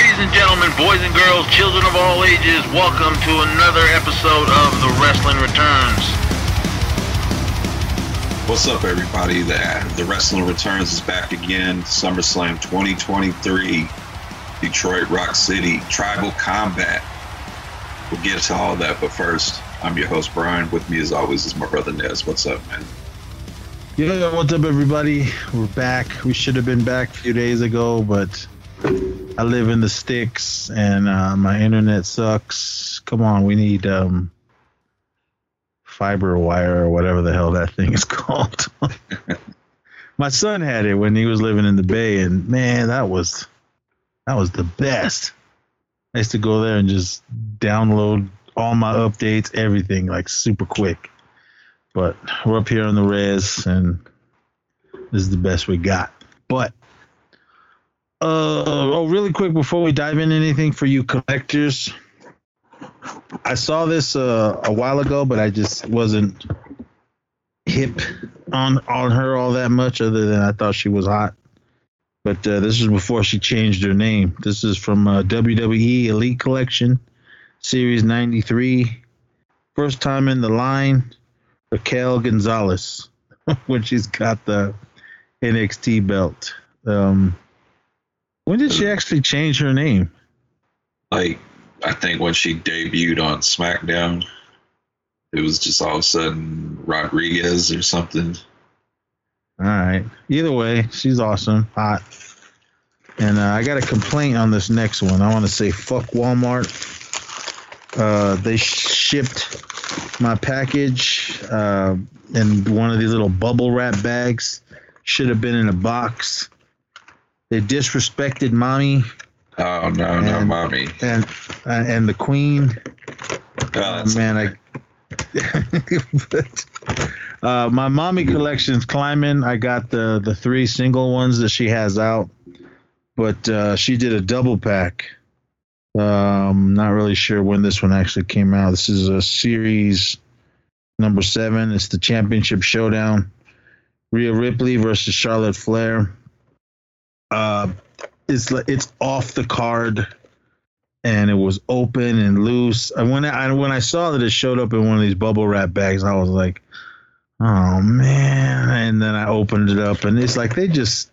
Ladies and gentlemen, boys and girls, children of all ages, welcome to another episode of The Wrestling Returns. What's up, everybody? The, the Wrestling Returns is back again. SummerSlam 2023, Detroit Rock City, Tribal Combat. We'll get to all that, but first, I'm your host, Brian. With me, as always, is my brother Nez. What's up, man? Yeah, what's up, everybody? We're back. We should have been back a few days ago, but I live in the sticks and uh, my internet sucks. Come on, we need um, fiber wire or whatever the hell that thing is called. my son had it when he was living in the Bay, and man, that was that was the best. I used to go there and just download all my updates, everything like super quick. But we're up here on the res, and this is the best we got. But uh, oh, really quick before we dive into anything for you collectors, I saw this uh, a while ago, but I just wasn't hip on on her all that much, other than I thought she was hot. But uh, this is before she changed her name. This is from uh, WWE Elite Collection, Series 93. First time in the line, Raquel Gonzalez, when she's got the NXT belt. Um, when did she actually change her name? Like, I think when she debuted on SmackDown, it was just all of a sudden Rodriguez or something. All right. Either way, she's awesome, hot. And uh, I got a complaint on this next one. I want to say fuck Walmart. Uh, they shipped my package uh, in one of these little bubble wrap bags. Should have been in a box. They disrespected mommy. Oh no, no, mommy. And uh, and the queen. Oh, man, I. but, uh, my mommy collection's climbing. I got the the three single ones that she has out, but uh, she did a double pack. Um, not really sure when this one actually came out. This is a series number seven. It's the championship showdown. Rhea Ripley versus Charlotte Flair. Uh, it's it's off the card, and it was open and loose. And when I when I saw that it showed up in one of these bubble wrap bags, I was like, "Oh man!" And then I opened it up, and it's like they just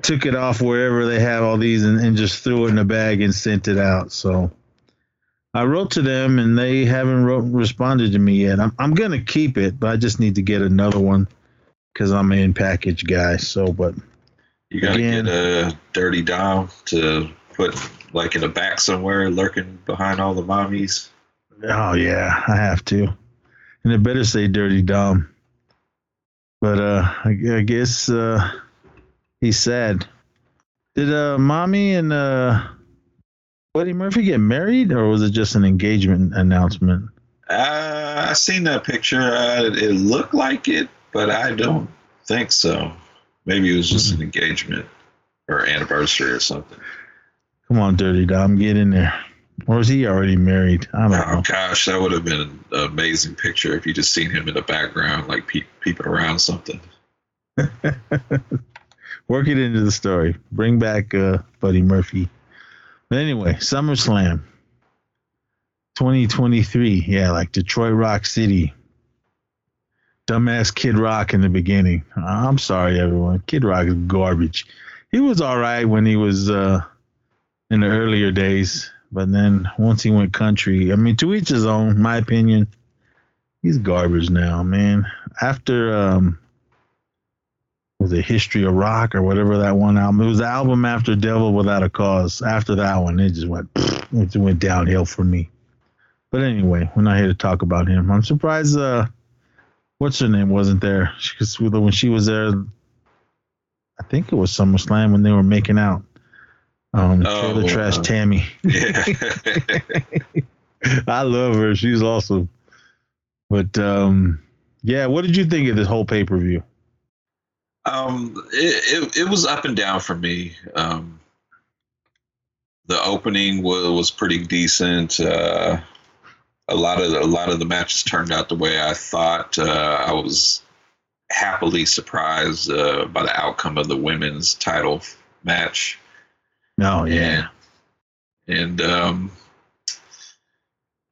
took it off wherever they have all these and, and just threw it in a bag and sent it out. So I wrote to them, and they haven't wrote, responded to me yet. I'm I'm gonna keep it, but I just need to get another one because I'm an in package guy. So, but you gotta Again, get a dirty Dom to put like in a back somewhere, lurking behind all the mommies. Oh yeah, I have to, and it better say dirty Dom. But uh, I, I guess uh, he's sad. Did uh, mommy and uh, Buddy Murphy get married, or was it just an engagement announcement? Uh, I seen that picture. Uh, it looked like it, but I don't think so. Maybe it was just an engagement or anniversary or something. Come on, Dirty Dom, get in there. Or is he already married? I don't oh, know. gosh, that would have been an amazing picture if you just seen him in the background, like pe- peeping around something. Work it into the story. Bring back uh, Buddy Murphy. But anyway, SummerSlam 2023. Yeah, like Detroit Rock City dumbass Kid Rock in the beginning. I'm sorry, everyone. Kid Rock is garbage. He was all right when he was uh, in the earlier days, but then once he went country, I mean, to each his own. My opinion, he's garbage now, man. After um, was it History of Rock or whatever that one album? It was the album after Devil Without a Cause. After that one, it just went it went downhill for me. But anyway, we're not here to talk about him. I'm surprised. Uh, what's her name wasn't there. Because when she was there, I think it was SummerSlam when they were making out. Um, oh, trailer trash Tammy. Yeah. I love her. She's awesome. But um, yeah, what did you think of this whole pay per view? Um, it, it, it was up and down for me. Um, the opening was was pretty decent. Uh, a lot of the, a lot of the matches turned out the way I thought. Uh, I was happily surprised uh, by the outcome of the women's title match. Oh yeah. and um,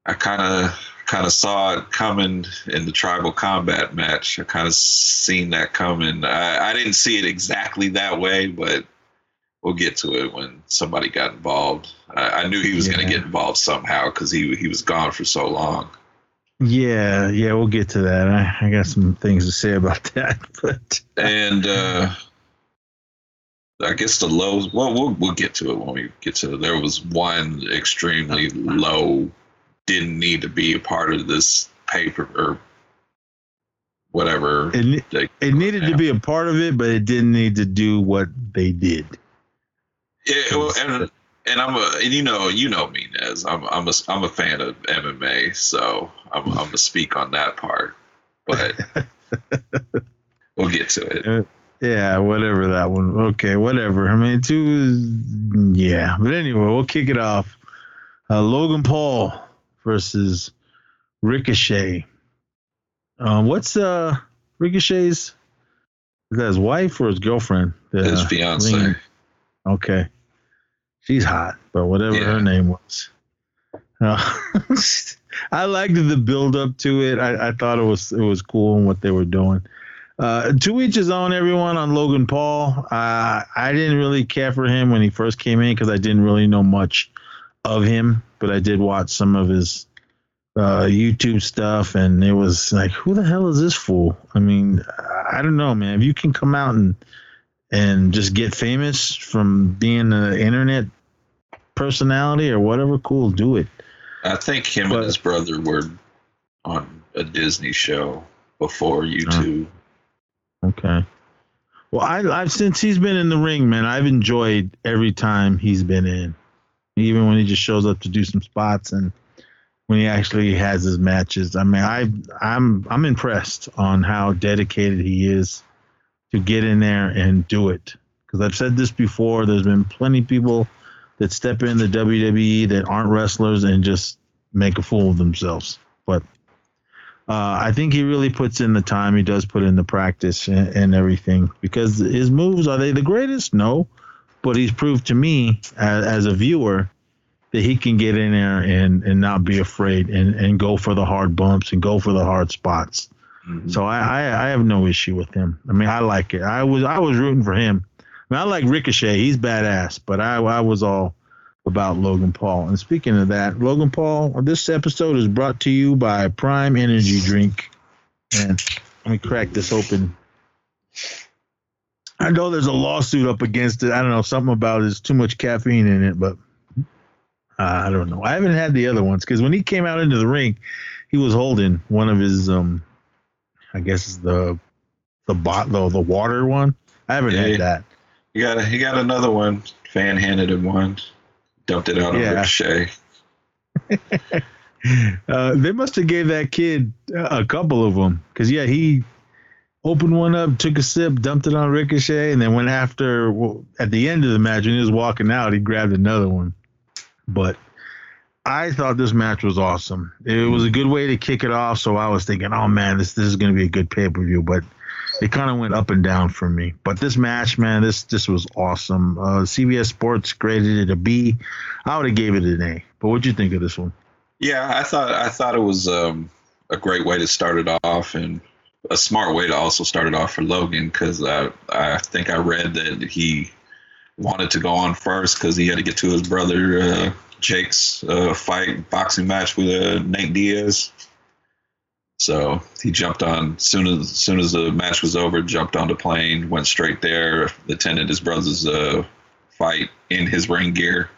I kind of kind of saw it coming in the tribal combat match. I kind of seen that coming. I, I didn't see it exactly that way, but we'll get to it when somebody got involved. I, I knew he was going to get involved somehow because he he was gone for so long. Yeah, yeah, we'll get to that. I, I got some things to say about that, but And uh, I guess the lows. Well, we'll we'll get to it when we get to it. There was one extremely low, didn't need to be a part of this paper or whatever. it, it needed to be a part of it, but it didn't need to do what they did. Yeah, well, and and I'm a and you know you know me Nez. I'm I'm a I'm a fan of MMA, so I'm I'm gonna speak on that part, but we'll get to it. Yeah, whatever that one. Okay, whatever. I mean, two. Yeah, but anyway, we'll kick it off. Uh, Logan Paul versus Ricochet. Um, what's uh Ricochet's? Is that his wife or his girlfriend? The His fiance. ring- Okay, she's hot, but whatever Yeah. her name was. Uh, I liked the build up to it. I, I thought it was it was cool and what they were doing. Uh, to each his own, everyone on Logan Paul. Uh, I didn't really care for him when he first came in because I didn't really know much of him, but I did watch some of his uh, YouTube stuff, and it was like, who the hell is this fool? I mean, I don't know, man. If you can come out and and just get famous from being an internet personality or whatever, cool, do it. I think him But- and his brother were on a Disney show before YouTube. Uh-huh. Okay. Well, I, I've since he's been in the ring, man. I've enjoyed every time he's been in, even when he just shows up to do some spots and when he actually has his matches. I mean, I I'm I'm impressed on how dedicated he is to get in there and do it. Because I've said this before. There's been plenty of people that step in the WWE that aren't wrestlers and just make a fool of themselves. But uh, I think he really puts in the time. He does put in the practice and, and everything because his moves are they the greatest? No, but he's proved to me as, as a viewer that he can get in there and, and not be afraid and, and go for the hard bumps and go for the hard spots. Mhm. So I, I I have no issue with him. I mean I like it. I was I was rooting for him. I mean I like Ricochet. He's badass, but I I was all about Logan Paul. And speaking of that, Logan Paul, this episode is brought to you by Prime Energy Drink. And let me crack this open. I know there's a lawsuit up against it. I don't know something about there's too much caffeine in it, but uh, I don't know. I haven't had the other ones because when he came out into the ring, he was holding one of his um, I guess it's the the bot the, the water one. I haven't Yeah. had that. He got a, he got another one. Fan handed him one. Dumped it out on Yeah. Ricochet. Uh, they must have gave that kid a couple of them because yeah, he opened one up, took a sip, dumped it on Ricochet, and then went after well, at the end of the match when he was walking out, he grabbed another one. But I thought this match was awesome. It was a good way to kick it off. So I was thinking, oh man, this this is going to be a good pay per view. But it kind of went up and down for me. But this match, man, this this was awesome. Uh, CBS Sports graded it a B. I would have gave it an A. But what'd you think of this one? Yeah, I thought I thought it was um, a great way to start it off, and a smart way to also start it off for Logan because I I think I read that he wanted to go on first because he had to get to his brother uh, Jake's uh, fight boxing match with uh, Nate Diaz. So he jumped on soon as soon as the match was over, jumped on the plane, went straight there, attended his brother's uh, fight in his ring gear.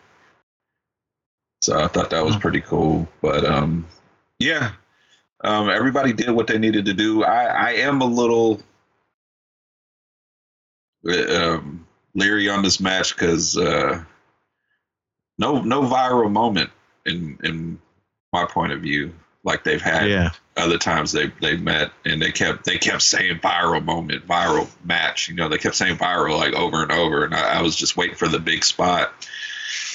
So I thought that was pretty cool. But um, yeah, um, everybody did what they needed to do. I, I am a little um, leery on this match because uh, no no viral moment in in my point of view like they've had Yeah. other times they they met and they kept they kept saying viral moment, viral match. You know, they kept saying viral like over and over, and I, I was just waiting for the big spot.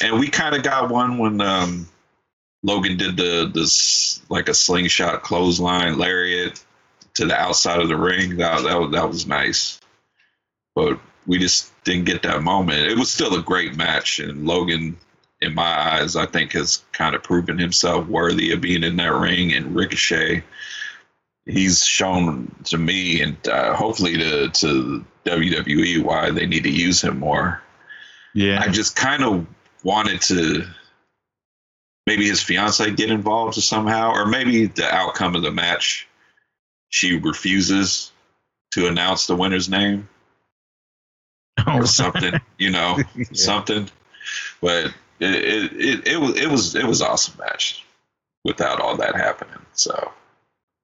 And we kind of got one when um, Logan did the this like a slingshot clothesline lariat to the outside of the ring. That that was, that was nice, but we just didn't get that moment. It was still a great match, and Logan in my eyes, I think has kind of proven himself worthy of being in that ring. And Ricochet, he's shown to me and uh, hopefully to, to WWE why they need to use him more. Yeah. I just kind of wanted to maybe his fiance get involved somehow, or maybe the outcome of the match, she refuses to announce the winner's name or something, you know, Yeah. something. But it, it it it was it was it was awesome match without all that happening. So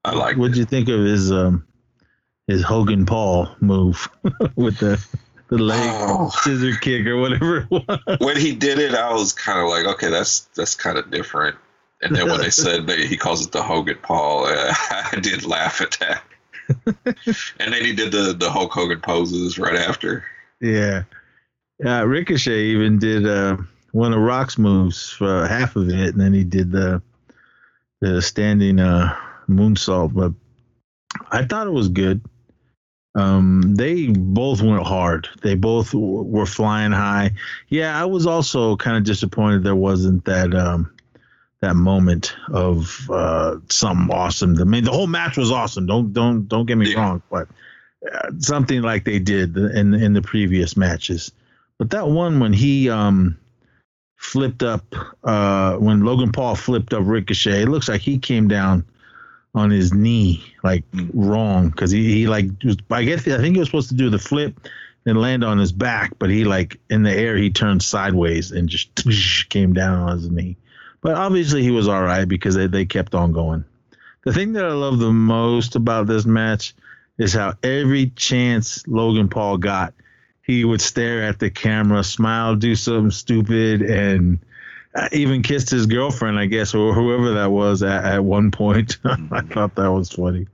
I like What'd it. you think of his um his Hogan Paul move with the the leg Oh. scissor kick or whatever it was? when he did it, I was kind of like, okay, that's that's kind of different. And then when they said that he calls it the Hogan Paul, uh, I did laugh at that. and then he did the the Hulk Hogan poses right after. Yeah. Uh, Ricochet even did uh, one of Rock's moves for half of it, and then he did the the standing uh, moonsault. But I thought it was good. Um, they both went hard. They both w- were flying high. Yeah, I was also kind of disappointed there wasn't that um, that moment of uh, something awesome. I mean, the whole match was awesome. Don't don't don't get me Yeah. wrong, but uh, something like they did in in the previous matches. But that one when he um flipped up uh when Logan Paul flipped up Ricochet, it looks like he came down on his knee like Mm. wrong because he, he like was I guess I think he was supposed to do the flip and land on his back, but he like in the air he turned sideways and just came down on his knee. But obviously he was all right because they, they kept on going. The thing that I love the most about this match is how every chance Logan Paul got, he would stare at the camera, smile, do something stupid, and uh, even kissed his girlfriend, I guess, or whoever that was at, at one point. I thought that was funny.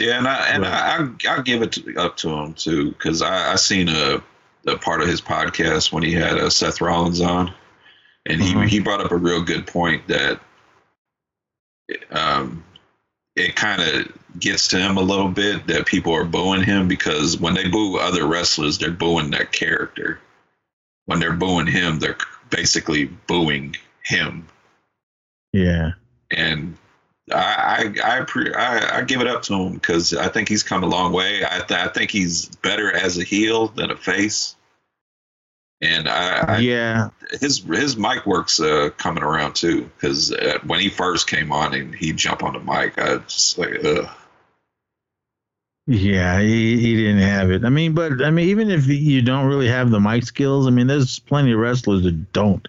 Yeah, and I and I, I I'll give it to, up to him too because I I seen a, a part of his podcast when he had uh, Seth Rollins on, and he Mhm. he brought up a real good point that um it kind of gets to him a little bit that people are booing him because when they boo other wrestlers, they're booing their character. When they're booing him, they're basically booing him Yeah. and I I I, pre- I, I give it up to him because I think he's come a long way. I th- I think he's better as a heel than a face, and I, I yeah. his his mic works uh, coming around too. Because uh, when he first came on and he jump on the mic, I just like ugh. Yeah, he, he didn't have it. I mean, but I mean, even if you don't really have the mic skills, I mean, there's plenty of wrestlers that don't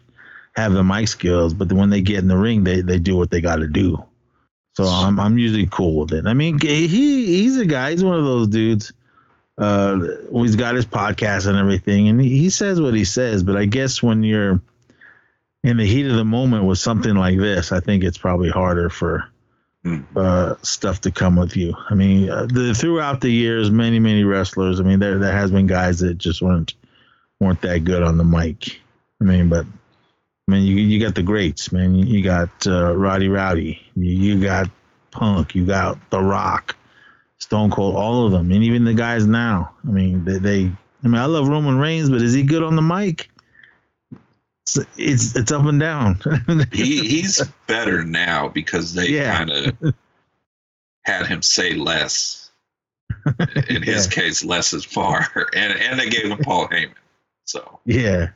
have the mic skills, but when they get in the ring, they, they do what they got to do. So I'm I'm usually cool with it. I mean, he he's a guy. He's one of those dudes. Uh, he's got his podcast and everything, and he, says what he says. But I guess when you're in the heat of the moment with something like this, I think it's probably harder for. Uh, stuff to come with you. I mean, uh, the, throughout the years, many many wrestlers. I mean, there there has been guys that just weren't weren't that good on the mic. I mean, but I mean, you you got the greats, man. You, you got uh, Roddy Rowdy. You, you got Punk. You got The Rock, Stone Cold. All of them, and even the guys now. I mean, they. they I mean, I love Roman Reigns, but is he good on the mic? It's it's, up and down. he he's better now because they Yeah. kind of had him say less. In his case, less is far, and and they gave him Paul Heyman. So Yeah.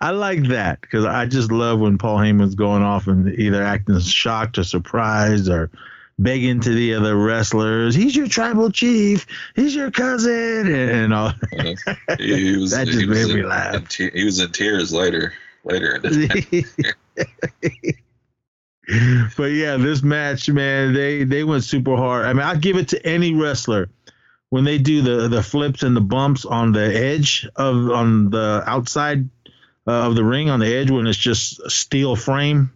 I like that because I just love when Paul Heyman's going off and either acting shocked or surprised or begging to the other wrestlers, he's your tribal chief, he's your cousin, and, and all. uh, he, was That just made me in- laugh. in te- he was in tears later. Later, but yeah, this match, man, they they went super hard. I mean, I give it to any wrestler when they do the the flips and the bumps on the edge of on the outside uh, of the ring on the edge when it's just a steel frame.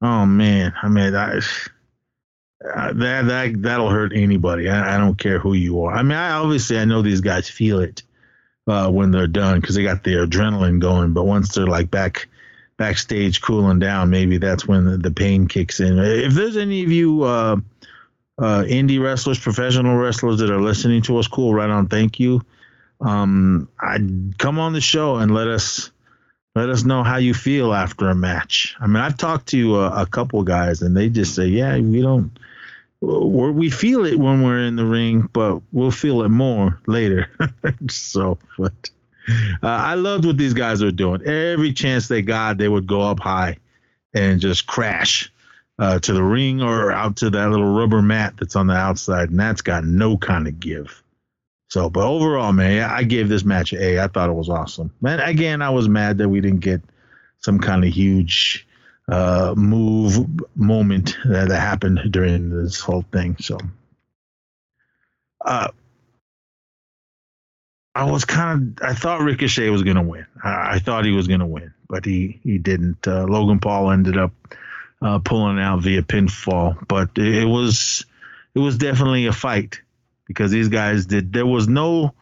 Oh man, I mean, I, uh, that that that'll hurt anybody. I, I don't care who you are. I mean, I obviously I know these guys feel it uh, when they're done because they got the adrenaline going. But once they're like back backstage cooling down, maybe that's when the, the pain kicks in. If there's any of you uh, uh, indie wrestlers, professional wrestlers that are listening to us, cool, right on. Thank you. Um, I come on the show and let us let us know how you feel after a match. I mean, I've talked to a, a couple guys, and they just say, "Yeah, we don't." We feel it when we're in the ring, but we'll feel it more later. so, but uh, I loved what these guys were doing. Every chance they got, they would go up high and just crash uh, to the ring or out to that little rubber mat that's on the outside, and that's got no kind of give. So, but overall, man, I gave this match A. I thought it was awesome. Man, again, I was mad that we didn't get some kind of huge uh, move moment that, happened during this whole thing. So, uh, I was kind of I thought Ricochet was gonna win. I, I thought he was gonna win, but he he didn't. Uh, Logan Paul ended up uh, pulling out via pinfall, but it, it was it was definitely a fight because these guys did. There was no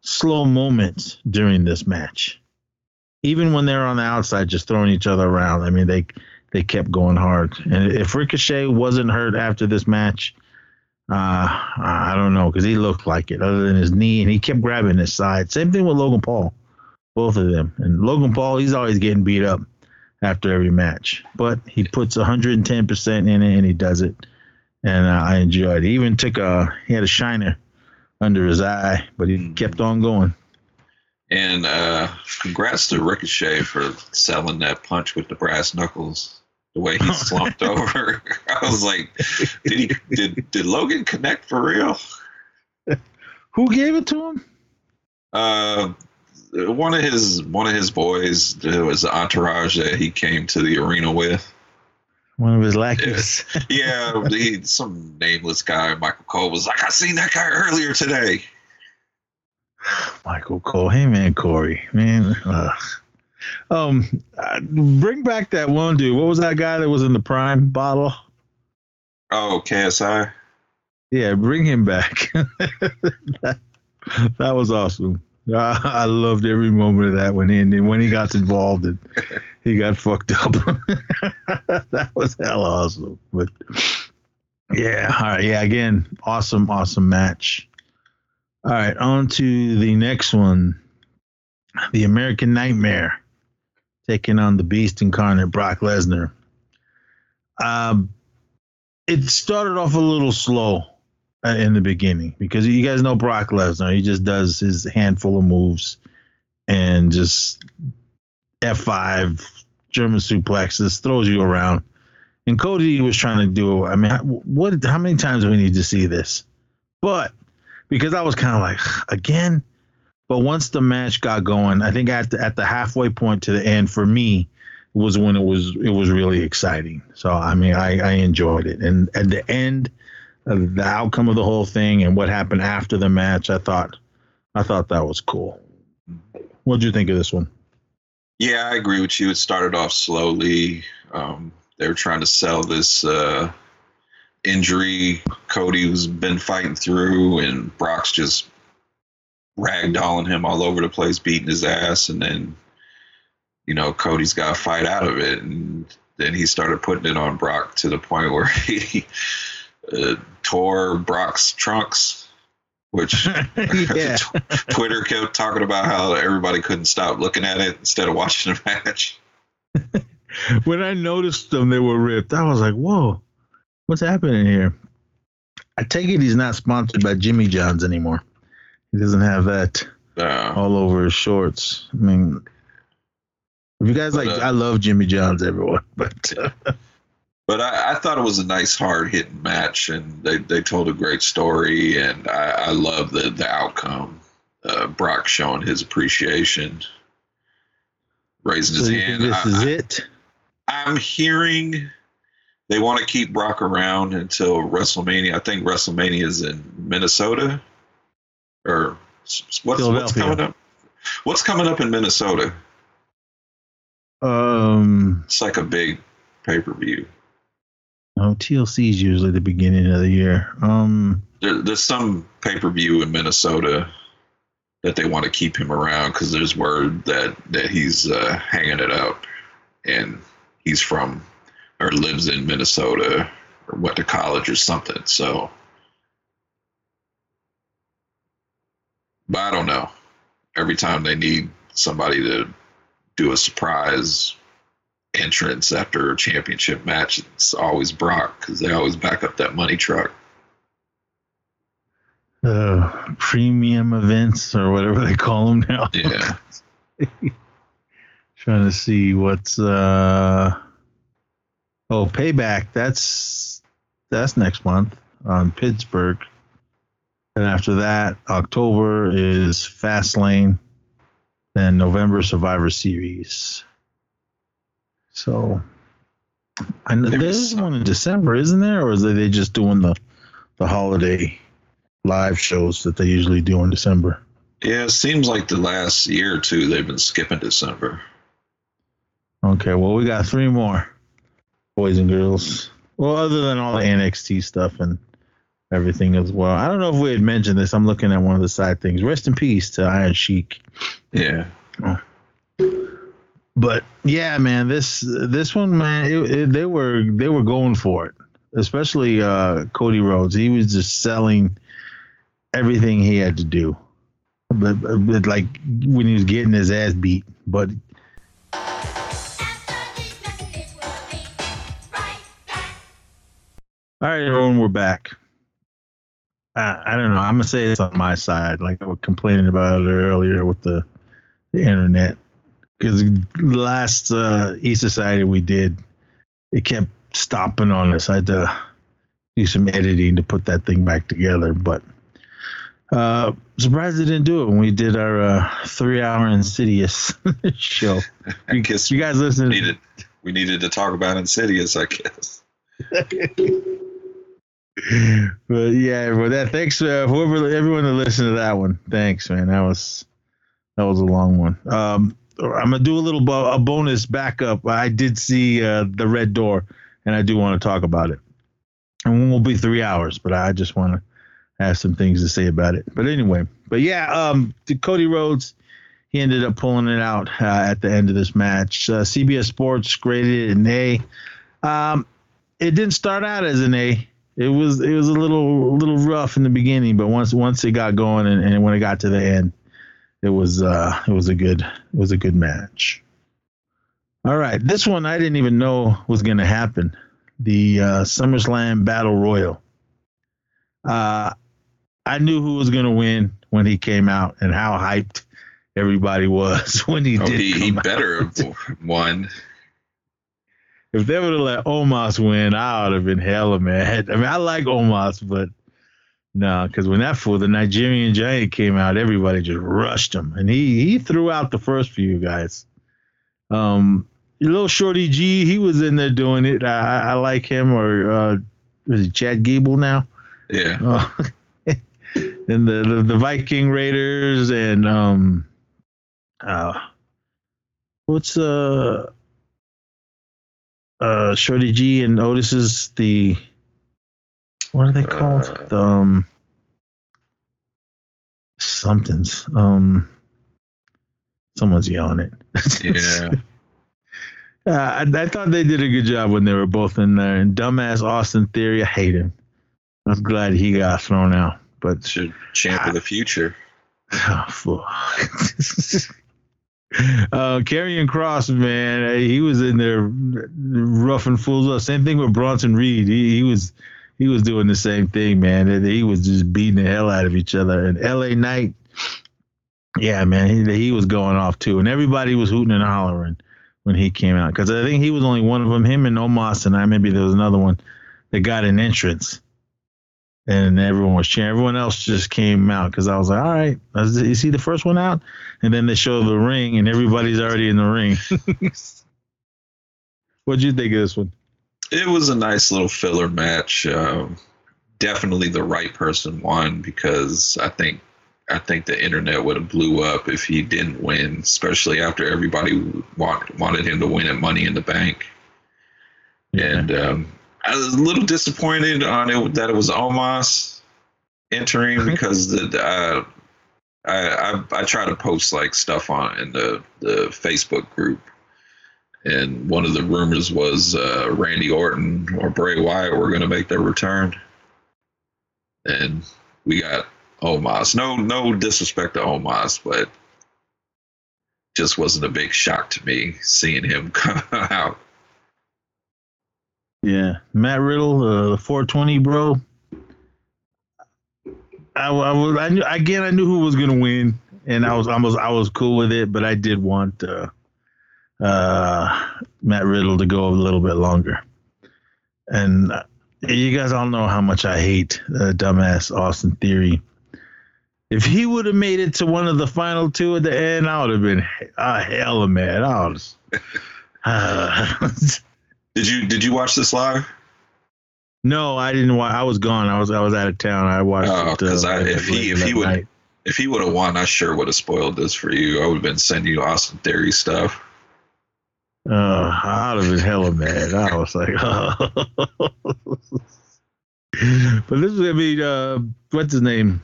slow moments during this match even when they're on the outside just throwing each other around, I mean they they kept going hard. And if Ricochet wasn't hurt after this match, uh, I don't know because he looked like it, other than his knee, and he kept grabbing his side. Same thing with Logan Paul, both of them. And Logan Paul, he's always getting beat up after every match, but he puts 110 percent in it, and he does it. And uh, I enjoyed. it. He even took a he had a shiner under his eye, but he kept on going. And uh, congrats to Ricochet for selling that punch with the brass knuckles. The way he slumped over, I was like, did he? Did did Logan connect for real? Who gave it to him? Uh, one of his one of his boys it was the entourage that he came to the arena with. One of his lackeys. yeah, he, some nameless guy. Michael Cole was like, I seen that guy earlier today. Michael Cole. Hey man, Corey. Man. Ugh. Um, bring back that one dude. What was that guy that was in the prime bottle? Oh, KSI. Yeah, bring him back. that, that was awesome. I, I, loved every moment of that when he when he got involved and he got fucked up. that was hell awesome. But yeah, all right, yeah. Again, awesome, awesome match. All right, on to the next one. The American Nightmare taking on the Beast incarnate Brock Lesnar. Um, it started off a little slow uh, in the beginning because you guys know Brock Lesnar. He just does his handful of moves and just F5 German suplexes, throws you around. And Cody was trying to do. I mean, what? How many times do we need to see this? But because I was kind of like, again. But once the match got going, I think at the, at the halfway point to the end for me was when it was it was really exciting. So I mean, I, I enjoyed it, and at the end, of the outcome of the whole thing and what happened after the match, I thought I thought that was cool. What did you think of this one? Yeah, I agree with you. It started off slowly. Um, they were trying to sell this uh, injury Cody's been fighting through, and Brock's just ragdolling him all over the place, beating his ass, and then you know Cody's got to fight out of it, and then he started putting it on Brock to the point where he uh, tore Brock's trunks. Which Twitter kept talking about how everybody couldn't stop looking at it instead of watching the match. when I noticed them, they were ripped. I was like, "Whoa, what's happening here?" I take it he's not sponsored by Jimmy John's anymore. He doesn't have that uh, all over his shorts. I mean, if you guys like, uh, I love Jimmy John's, everyone, but. but I, I, thought it was a nice, hard hitting match, and they, they told a great story, and I, I love the the outcome. Uh, Brock showing his appreciation, raising so his hand. this I, is it. I'm hearing they want to keep Brock around until WrestleMania. I think WrestleMania is in Minnesota, or what's, what's coming up? What's coming up in Minnesota? Um, it's like a big pay per view. Oh, TLC is usually the beginning of the year. Um, there, there's some pay per view in Minnesota that they want to keep him around because there's word that that he's uh, hanging it up, and he's from or lives in Minnesota or went to college or something. So, but I don't know. Every time they need somebody to do a surprise entrance after a championship match, it's always Brock because they always back up that money truck. Uh, premium events or whatever they call them now. Yeah. Trying to see what's uh oh payback. That's that's next month on Pittsburgh. And after that, October is Fastlane. Then November Survivor Series. So I know there's one in December, isn't there? Or is they just doing the the holiday live shows that they usually do in December? Yeah, it seems like the last year or two they've been skipping December. Okay, well, we got three more boys and girls. Well, other than all the NXT stuff and everything as well. I don't know if we had mentioned this. I'm looking at one of the side things. Rest in peace to Iron Sheik. Yeah. But yeah, man, this this one, man, it, it, they were they were going for it. Especially uh, Cody Rhodes. He was just selling everything he had to do. But, but like when he was getting his ass beat, but All right, everyone, we're back. I, I don't know. I'm gonna say it's on my side. Like I was complaining about it earlier with the, the internet, because last uh, E Society we did, it kept stopping on us. I had to do some editing to put that thing back together, but uh, surprised they didn't do it when we did our uh, three-hour Insidious show. I guess You guys we needed we needed to talk about Insidious, I guess. but yeah, that thanks uh, whoever everyone that listened to that one. Thanks, man. That was that was a long one. Um, I'm gonna do a little bo- a bonus backup. I did see uh, the Red Door, and I do want to talk about it. And won't be three hours, but I just want to have some things to say about it. But anyway, but yeah, um, Cody Rhodes, he ended up pulling it out uh, at the end of this match. Uh, CBS Sports graded it an A. Um, it didn't start out as an A. It was it was a little little rough in the beginning, but once once it got going and, and when it got to the end, it was uh it was a good it was a good match. All right, this one I didn't even know was going to happen. The uh, SummerSlam Battle Royal. Uh, I knew who was going to win when he came out and how hyped everybody was when he Oh, did. he, he better have won. If they would have let Omos win, I would have been hella mad. I mean, I like Omos, but no, because when that fool, the Nigerian giant, came out, everybody just rushed him, and he he threw out the first few guys. Um, little Shorty G, he was in there doing it. I, I- like him. Or uh, is it Chad Gable now? Yeah. Oh. and the, the the Viking Raiders and um uh what's uh uh Shorty G and Otis's the what are they called? Uh, the, um something's um someone's yelling it. Yeah. Uh, I, I thought they did a good job when they were both in there. And dumbass Austin Theory, I hate him. I'm glad he got thrown out. But Should champ of the future. Oh, fuck. uh, Karrion Kross, man, uh, he was in there roughing fools up. Same thing with Bronson Reed. He, he was he was doing the same thing, man. He was just beating the hell out of each other. And L.A. Knight, yeah, man, he, he was going off too. And everybody was hooting and hollering when he came out because I think he was only one of them. Him and Omos and I maybe there was another one that got an entrance and everyone was cheering. Everyone else just came out because I was like, all right, is he the first one out? And then they show the ring, and everybody's already in the ring. What'd you think of this one? It was a nice little filler match. Um, definitely the right person won because I think I think the internet would have blew up if he didn't win, especially after everybody want, wanted him to win at Money in the Bank. And um, I was a little disappointed on it that it was Omos entering because the uh, I, I I try to post like stuff on in the the Facebook group, and one of the rumors was uh, Randy Orton or Bray Wyatt were going to make their return, and we got Omos. No no disrespect to Omos, but just wasn't a big shock to me seeing him come out. Yeah, Matt Riddle, uh, the 420 bro. I, I was I knew again I knew who was gonna win, and I was almost I was cool with it, but I did want uh, uh, Matt Riddle to go a little bit longer. And uh, you guys all know how much I hate uh, dumbass Austin Theory. If he would have made it to one of the final two at the end, I would have been a uh, hella mad. I was. Uh, Did you did you watch this live? no, I didn't. Wa- I was gone. I was I was out of town. I watched Oh, it. 'cause I- if he- if he would- night. If he would have won, I sure would have spoiled this for you. I would have been sending you Austin Theory stuff. Uh, I'd have been hella mad. I was like, but this is gonna be uh, what's his name?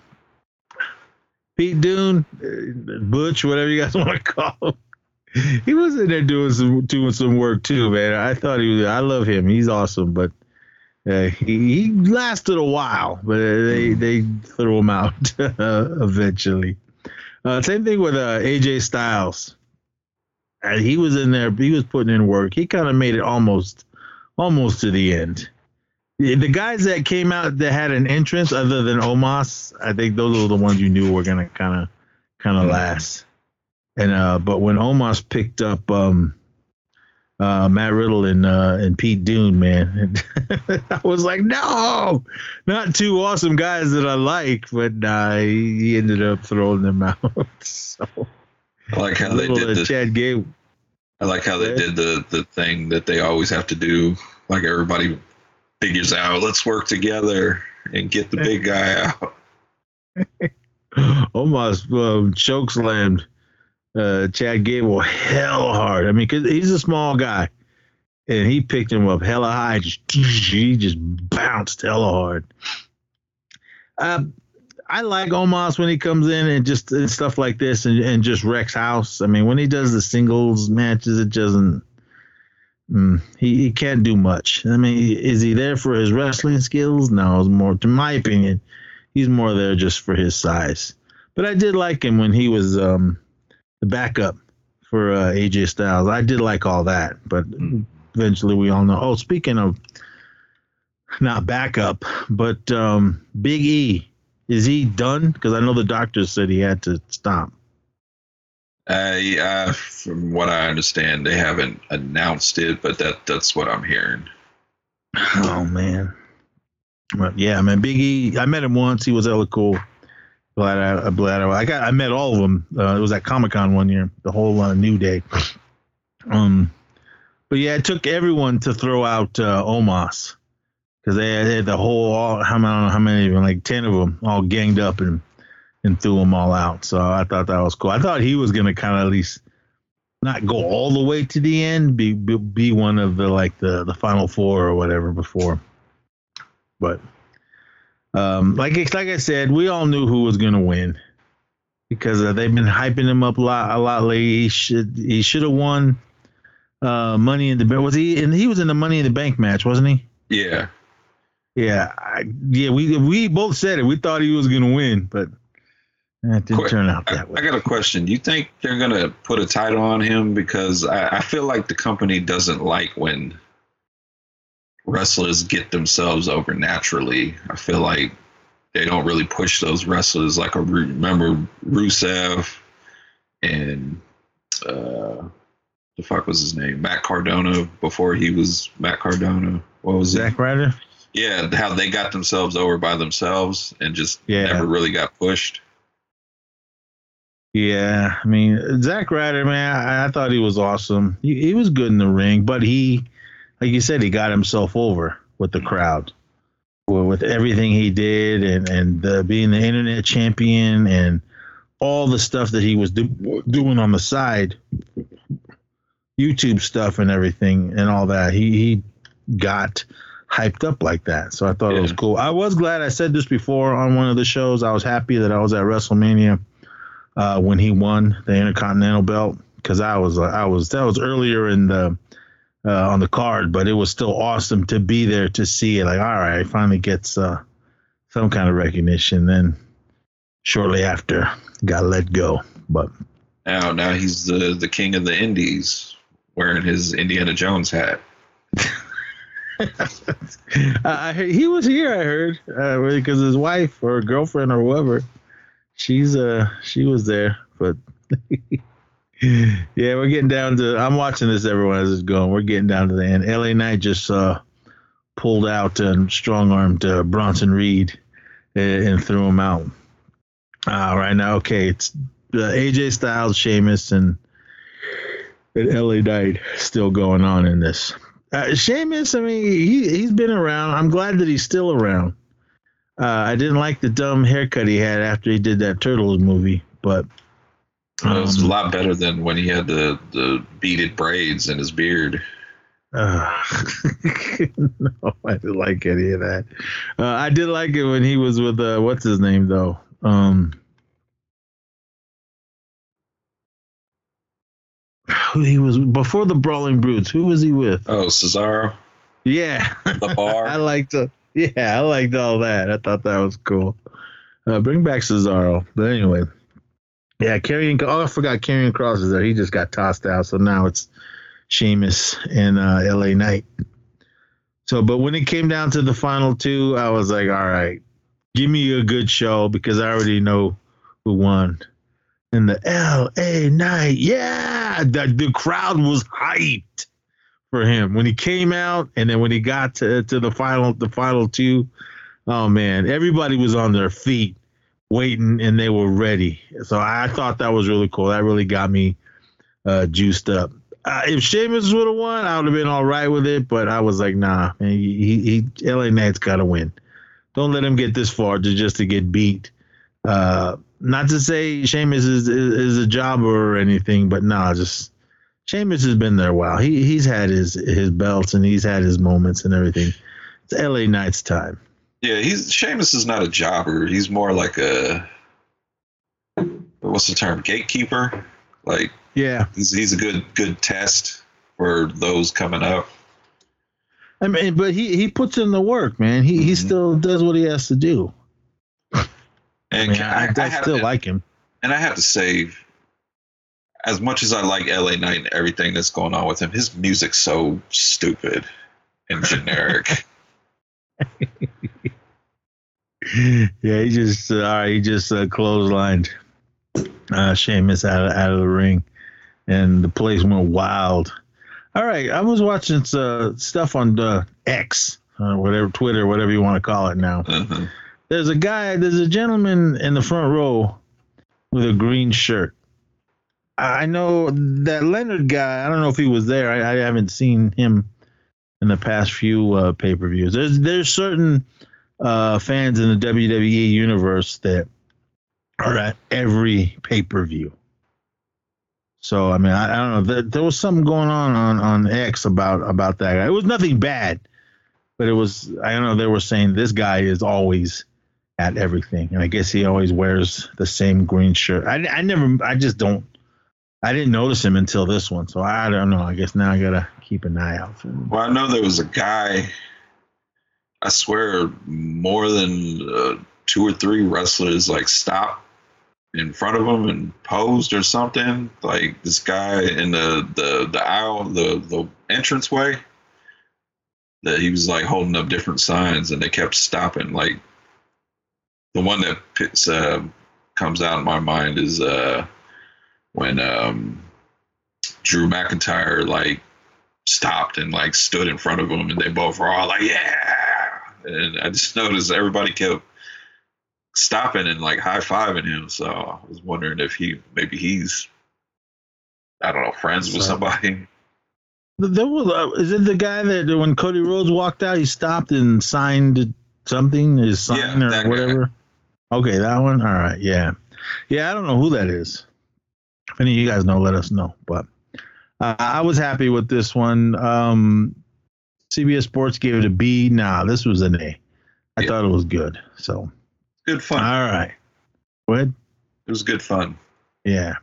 Pete Dunne, uh, Butch, whatever you guys want to call him. He was in there doing some doing some work too, man. I thought he was. I love him. He's awesome, but uh, he, he lasted a while, but they they threw him out eventually. Uh, same thing with uh, AJ Styles. And he was in there. He was putting in work. He kind of made it almost, almost to the end. The the guys that came out that had an entrance other than Omos, I think those were the ones you knew were gonna kind of, kind of last. And uh, but when Omos picked up um, uh, Matt Riddle and uh, and Pete Dunne, man, I was like, no, not two awesome guys that I like, but nah, he ended up throwing them out. so I like how they did uh, the Chad Gable. I like how they did the the thing that they always have to do. Like everybody figures out, let's work together and get the big guy out. almost um, choke slammed uh, Chad Gable hell hard. I mean, cause he's a small guy, and he picked him up hella high. Just he just bounced hella hard. Uh, I like Omos when he comes in and just and stuff like this and, and just wrecks house. I mean, when he does the singles matches, it doesn't. Mm, he, he can't do much. I mean, is he there for his wrestling skills? No, it's more, to my opinion, he's more there just for his size. But I did like him when he was um, the backup for uh, AJ Styles. I did like all that, but eventually we all know. Oh, speaking of not backup, but um, Big E, is he done? Because I know the doctor said he had to stop. Uh, yeah, from what I understand, they haven't announced it, but that that's what I'm hearing. Oh man. But yeah, man, Big E. I met him once. He was hella cool. Glad I, glad I, I got. I met all of them. Uh, it was at Comic Con one year. The whole uh, New Day. Um, but yeah, it took everyone to throw out uh, Omos because they, had- they had the whole. All. I don't know how many like ten of them, all ganged up and and threw them all out. So I thought that was cool. I thought he was gonna kind of at least not go all the way to the end, be be, be one of the like the the final four or whatever before. But um, like like I said, we all knew who was gonna win because uh, they've been hyping him up a lot a lot lately. He should he should have won uh, Money in the Bank. Was he? And he was in the Money in the Bank match, wasn't he? Yeah, Yeah, I, yeah. We we both said it. We thought he was gonna win, but it didn't Quick, turn out I, that way. I got a question. You think they're gonna put a title on him because I, I feel like the company doesn't like when wrestlers get themselves over naturally. I feel like they don't really push those wrestlers like a remember Rusev and uh, the fuck was his name Matt Cardona before he was Matt Cardona. What was it? Zack Ryder. Yeah, how they got themselves over by themselves and just Yeah. never really got pushed. Yeah, I mean Zack Ryder, man, I, I thought he was awesome. He, he was good in the ring, but he, like you said, he got himself over with the crowd, with, with everything he did, and and uh, being the internet champion and all the stuff that he was do, doing on the side, YouTube stuff and everything and all that. He he got hyped up like that, so I thought it was cool. I was glad. I said this before on one of the shows. I was happy that I was at WrestleMania uh, when he won the Intercontinental belt because I was uh, I was that was earlier in the uh, on the card, but it was still awesome to be there to see it. Like, all right, finally gets uh, some kind of recognition. Then shortly after, got let go. But Now, now he's the the king of the Indies, wearing his Indiana Jones hat. I heard, he was here. I heard uh, because his wife or girlfriend or whoever, she's uh she was there. But yeah, we're getting down to. I'm watching this. Everyone as it's going. We're getting down to the end. LA Knight just uh pulled out and strong armed uh, Bronson Reed and, and, threw him out. Uh, right now, okay, it's uh, AJ Styles, Sheamus, and, and LA Knight still going on in this. Uh, Sheamus, I mean, he he's been around. I'm glad that he's still around. Uh, I didn't like the dumb haircut he had after he did that Turtles movie, but um, it was a lot better than when he had the the beaded braids in his beard. Uh, no, I didn't like any of that. Uh, I did like it when he was with uh, what's his name though. Um, he was before the Brawling Brutes. Who was he with? Oh, Cesaro. Yeah, the bar. I liked it. Yeah, I liked all that. I thought that was cool. Uh, bring back Cesaro. But anyway, yeah, Karrion. Oh, I forgot Karrion Kross is there. He just got tossed out. So now it's Sheamus and uh, LA Knight. So, but when it came down to the final two, I was like, all right, give me a good show because I already know who won. And the LA Knight, yeah, the, the crowd was hyped for him when he came out, and then when he got to, to the final, the final two, oh man, everybody was on their feet waiting and they were ready. So I thought that was really cool. That really got me uh, juiced up uh, if Sheamus would have won, I would have been all right with it. But I was like, nah, man, he, he LA Knight's got to win. Don't let him get this far to just to get beat. Uh, not to say Sheamus is, is, is a jobber or anything, but nah, just Sheamus has been there a while. He he's had his his belts and he's had his moments and everything. It's LA Knight's time. Yeah, he's Sheamus is not a jobber. He's more like a what's the term? Gatekeeper. Like yeah, he's he's a good good test for those coming up. I mean, but he he puts in the work, man. He mm-hmm. he still does what he has to do. And I, mean, I, I, I still like him. And I have to say, as much as I like LA Knight and everything that's going on with him, his music's so stupid and generic. yeah, he just uh, all right. He just uh, clotheslined uh, Sheamus out of, out of the ring and the place went wild. All right, I was watching uh, stuff on the X, uh, whatever Twitter, whatever you want to call it now. Mm-hmm. There's a guy, there's a gentleman in the front row with a green shirt. I know that Leonard guy. I don't know if he was there. I, I haven't seen him in the past few uh, pay per views. There's there's certain uh, fans in the WWE universe that are at every pay per view. So I mean, I, I don't know. There, there, was something going on on on X about about that. It was nothing bad, but it was. I don't know. They were saying this guy is always at everything, and I guess he always wears the same green shirt. I I never. I just don't. I didn't notice him until this one, so I don't know. I guess now I gotta keep an eye out for him. Well, I know there was a guy. I swear, more than uh, two or three wrestlers like stopped in front of him and posed or something. Like this guy in the the the aisle, the the entranceway. That he was like holding up different signs, and they kept stopping. Like the one that pits, uh, comes out in my mind is uh, when um, Drew McIntyre like stopped and like stood in front of him, and they both were all like, "Yeah!" And I just noticed everybody kept stopping and like high fiving him. So I was wondering if he maybe he's I don't know friends with somebody. There was uh, is it the guy that when Cody Rhodes walked out, he stopped and signed something, his sign yeah, or whatever. Guy. Okay, that one. All right, yeah, yeah. I don't know who that is. If any of you guys know, let us know. But uh, I was happy with this one. Um, CBS Sports gave it a B. Nah, this was an A. I yeah. thought it was good. So Good fun. All right. What? It was good fun. Yeah.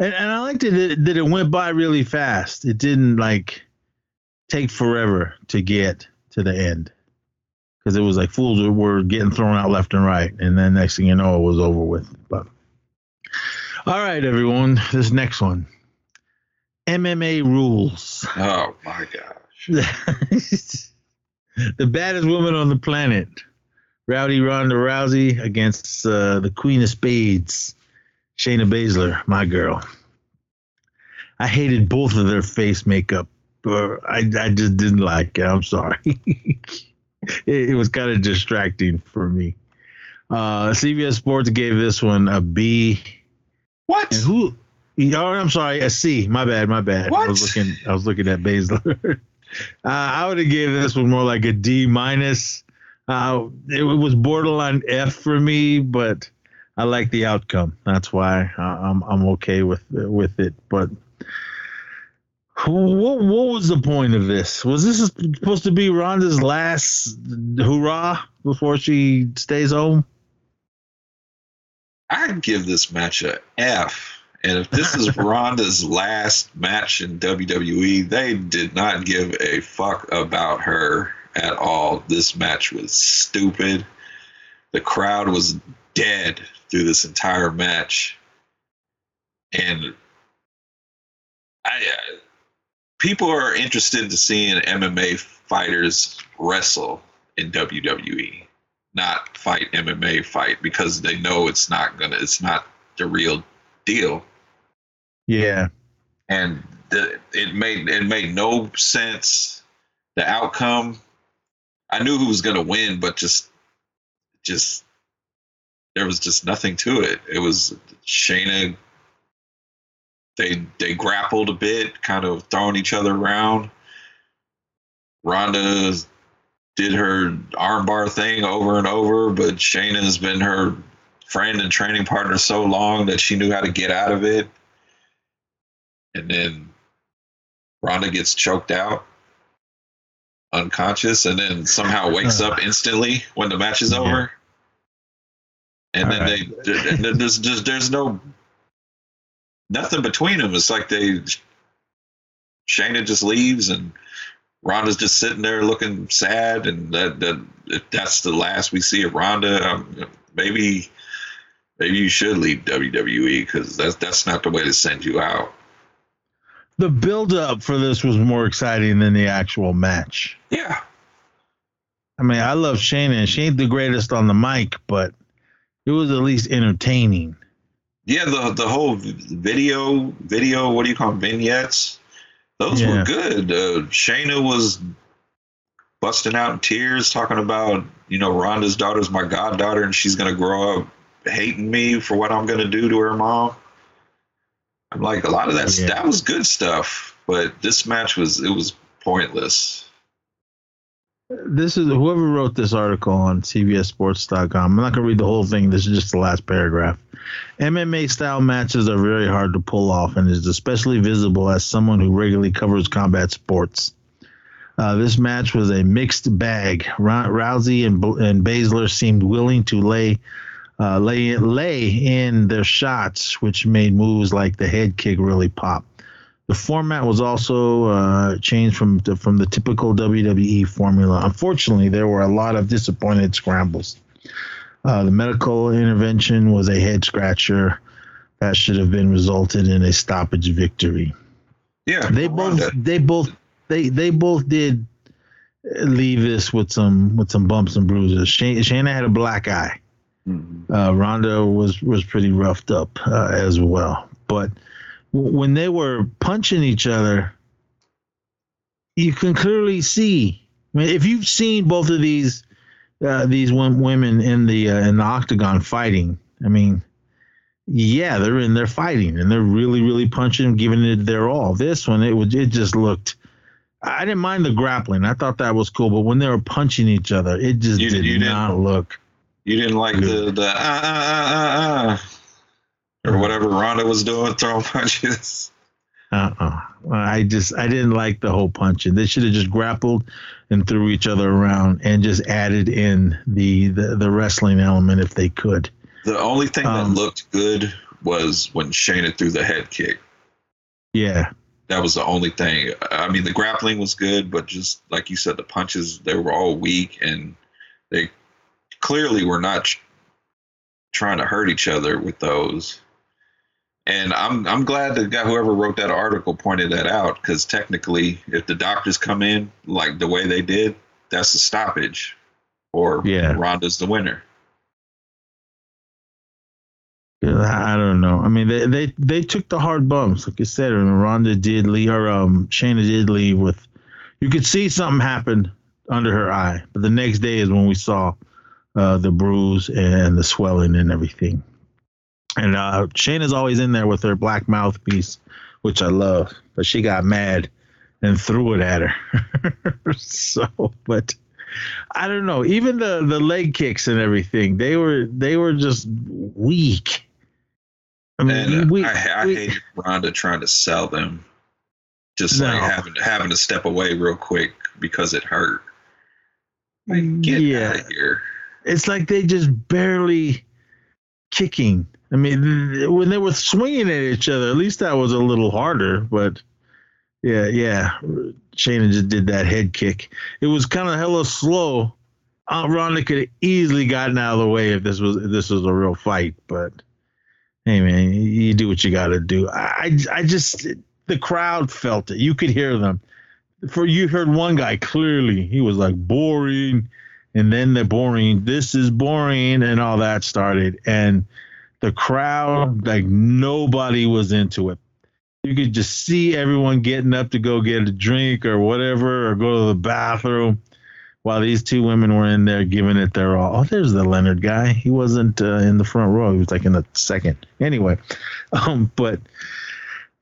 And, and I liked it that it went by really fast. It didn't like take forever to get to the end because it was like fools were getting thrown out left and right, and then next thing you know, it was over with. But All right, everyone. This next one. MMA rules. Oh my gosh. the baddest woman on the planet. Rowdy Ronda Rousey against uh, the Queen of Spades, Shayna Baszler, my girl. I hated both of their face makeup. But I, I just didn't like it. I'm sorry. it, it was kind of distracting for me. Uh, CBS Sports gave this one a B. What? And who? Oh, I'm sorry, a C. My bad, my bad. I What? was looking. I was looking at Baszler. uh, I would have gave this one more like a D minus. Uh, it was borderline F for me, but I like the outcome. That's why I'm I'm okay with with it. But what what was the point of this? Was this supposed to be Ronda's last hurrah before she stays home? I'd give this match a F. And if this is Ronda's last match in WWE, they did not give a fuck about her at all. This match was stupid. The crowd was dead through this entire match. And I, uh, people are interested to seeing MMA fighters wrestle in WWE not fight MMA fight because they know it's not gonna it's not the real deal. Yeah, And the, it made it made no sense. The outcome, I knew who was gonna win, but just just there was just nothing to it. It was Shayna. They they grappled a bit, kind of throwing each other around. Ronda did her armbar thing over and over, but Shayna has been her friend and training partner so long that she knew how to get out of it. And then Ronda gets choked out, unconscious, and then somehow wakes up instantly when the match is Yeah. over. And then Alright. they, and then there's just there's no nothing between them. It's like they Shayna just leaves and Ronda's just sitting there looking sad, and that that that's the last we see of Ronda. Um, maybe maybe you should leave WWE because that's that's not the way to send you out. The build up for this was more exciting than the actual match. Yeah, I mean, I love Shayna, she ain't the greatest on the mic, but it was at least entertaining. yeah. The the whole video video what do you call them, vignettes? Those Yeah. were good. Uh, Shayna was busting out in tears, talking about you know Ronda's daughter's my goddaughter, and she's gonna grow up hating me for what I'm gonna do to her mom. Like a lot of that. Yeah. That was good stuff, but this match was it was pointless. This is whoever wrote this article on CBSSports.com. I'm not gonna read the whole thing. This is just the last paragraph. MMA style matches are very hard to pull off, and is especially visible as someone who regularly covers combat sports. Uh, this match was a mixed bag. Rou- Rousey and, B- and Baszler seemed willing to lay uh, lay lay in their shots, which made moves like the head kick really pop. The format was also uh, changed from the, from the typical WWE formula. Unfortunately, there were a lot of disappointed scrambles. Uh, the medical intervention was a head scratcher that should have been resulted in a stoppage victory. Yeah, They both they both they they both did leave this with some with some bumps and bruises. Shayna had a black eye. Mhm. Uh, Ronda was was pretty roughed up uh, as well. But w- when they were punching each other, you can clearly see. I mean, if you've seen both of these uh, these wom- women in the uh, in the octagon fighting, I mean, yeah, they're in there fighting and they're really really punching, giving it their all. This one, it was it just looked. I didn't mind the grappling. I thought that was cool, but when they were punching each other, it just You- did you not look. You didn't like the the ah ah ah ah ah or whatever Ronda was doing, throwing punches. Uh-uh. I just I didn't like the whole punching. They should have just grappled and threw each other around and just added in the the, the wrestling element if they could. The only thing Um, that looked good was when Shayna threw the head kick. Yeah. That was the only thing. I mean, the grappling was good, but just like you said, the punches they were all weak, and they clearly we're not tr- trying to hurt each other with those. And I'm I'm glad the guy whoever wrote that article pointed that out because technically, if the doctors come in like the way they did, that's a stoppage, or Yeah. Ronda's the winner. I don't know. I mean, they, they they took the hard bumps, like I said. And Ronda did leave, or um, Shayna did leave with. You could see something happen under her eye, but the next day is when we saw uh, the bruise and the swelling and everything. And uh, Shayna's always in there with her black mouthpiece, which I love. But she got mad and threw it at her. so, but I don't know. Even the the leg kicks and everything, they were they were just weak. I mean, And uh, we, I, I we- hate Ronda trying to sell them, just No. like having having to step away real quick because it hurt. Like, get Yeah. out of here. It's like they just barely kicking. I mean, when they were swinging at each other, at least that was a little harder. But yeah, yeah, Shayna just did that head kick. It was kind of hella slow. Aunt Ronda could have easily gotten out of the way if this was if this was a real fight. But hey, man, you, do what you got to do. I I just the crowd felt it. You could hear them. For you heard one guy clearly. He was like boring and then the boring this is boring and all that started. And the crowd like nobody was into it. You could just see everyone getting up to go get a drink or whatever or go to the bathroom while these two women were in there giving it their all. Oh there's the leonard guy. He wasn't uh, in the front row. He was like in the second. Anyway um but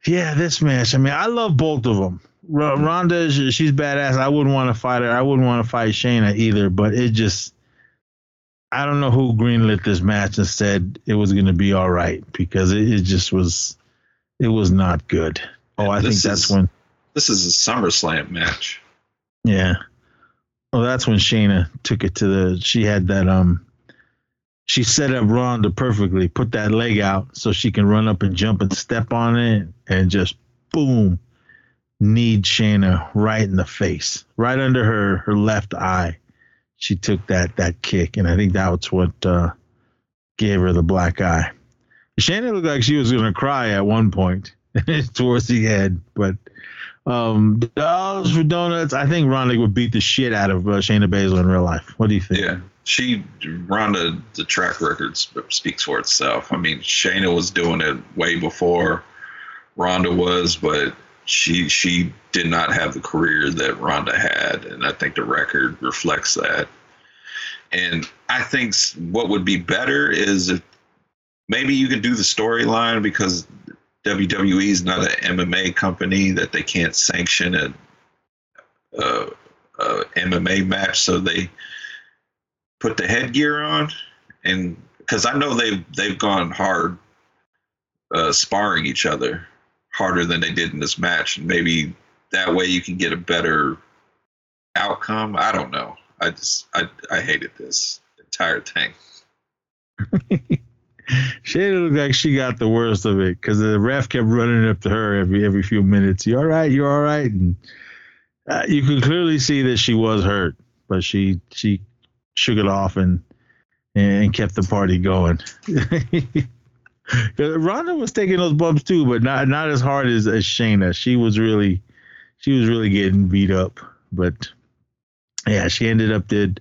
yeah this match i mean i love both of them R- Ronda, she's badass. I wouldn't want to fight her. I wouldn't want to fight Shayna either. But it just, I don't know who greenlit this match and said it was going to be all right because it, it just was, it was not good. Oh, I think that's is- when, This is a SummerSlam match. yeah. Well, that's when Shayna took it to the. She had that um. She set up Ronda perfectly. Put that leg out so she can run up and jump and step on it, and just boom, kneed Shayna right in the face, right under her her left eye. She took that that kick, and I think that was what uh, gave her the black eye. Shayna looked like she was going to cry at one point towards the end, but um, dollars for donuts. I think Ronda would beat the shit out of uh, Shayna Baszler in real life. What do you think? Yeah, she Ronda. The track record sp- speaks for itself. I mean, Shayna was doing it way before Ronda was, but she she did not have the career that Ronda had, and I think the record reflects that. And I think what would be better is if maybe you could do the storyline because WWE is not an MMA company that they can't sanction a, a, a MMA match, so they put the headgear on, and because I know they've they've gone hard uh, sparring each other harder than they did in this match, and maybe that way you can get a better outcome. I don't know. I just I I hated this entire thing. Shayna looked like she got the worst of it because the ref kept running up to her every every few minutes. You all right? You all right? And uh, you could clearly see that she was hurt, but she she shook it off and and kept the party going. Ronda was taking those bumps too, but not not as hard as, as Shayna. She was really she was really getting beat up, but yeah, she ended up did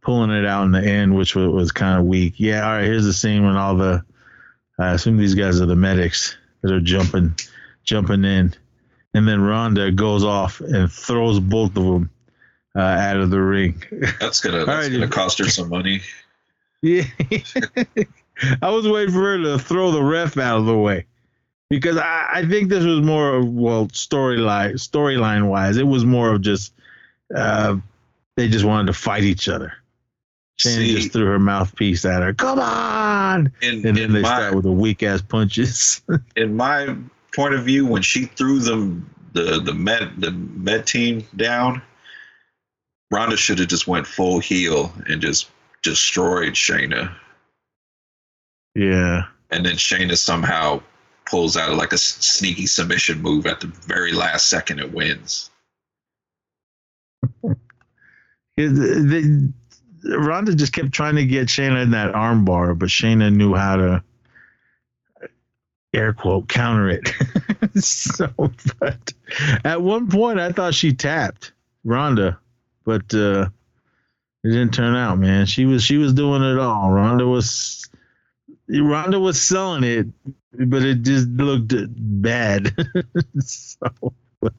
pulling it out in the end, which was, was kind of weak. Yeah, all right. Here's the scene when all the I assume these guys are the medics that are jumping jumping in, and then Ronda goes off and throws both of them uh, out of the ring. That's gonna that's right. gonna cost her some money. Yeah. I was waiting for her to throw the ref out of the way. Because I, I think this was more of well storyline storyline wise, it was more of just uh, they just wanted to fight each other. See- just threw her mouthpiece at her. Come on! In, And then they my start with the weak ass punches. in my point of view, when she threw them the the med the med team down, Ronda should have just went full heel and just destroyed Shayna, yeah. and then Shayna somehow pulls out like a sneaky submission move at the very last second and wins. It- the- Ronda just kept trying to get Shayna in that armbar, but Shayna knew how to. air quote counter it. so, but at one point I thought she tapped Ronda, but uh, it didn't turn out, man. She was she was doing it all. Ronda was Ronda was selling it, but it just looked bad. so, but,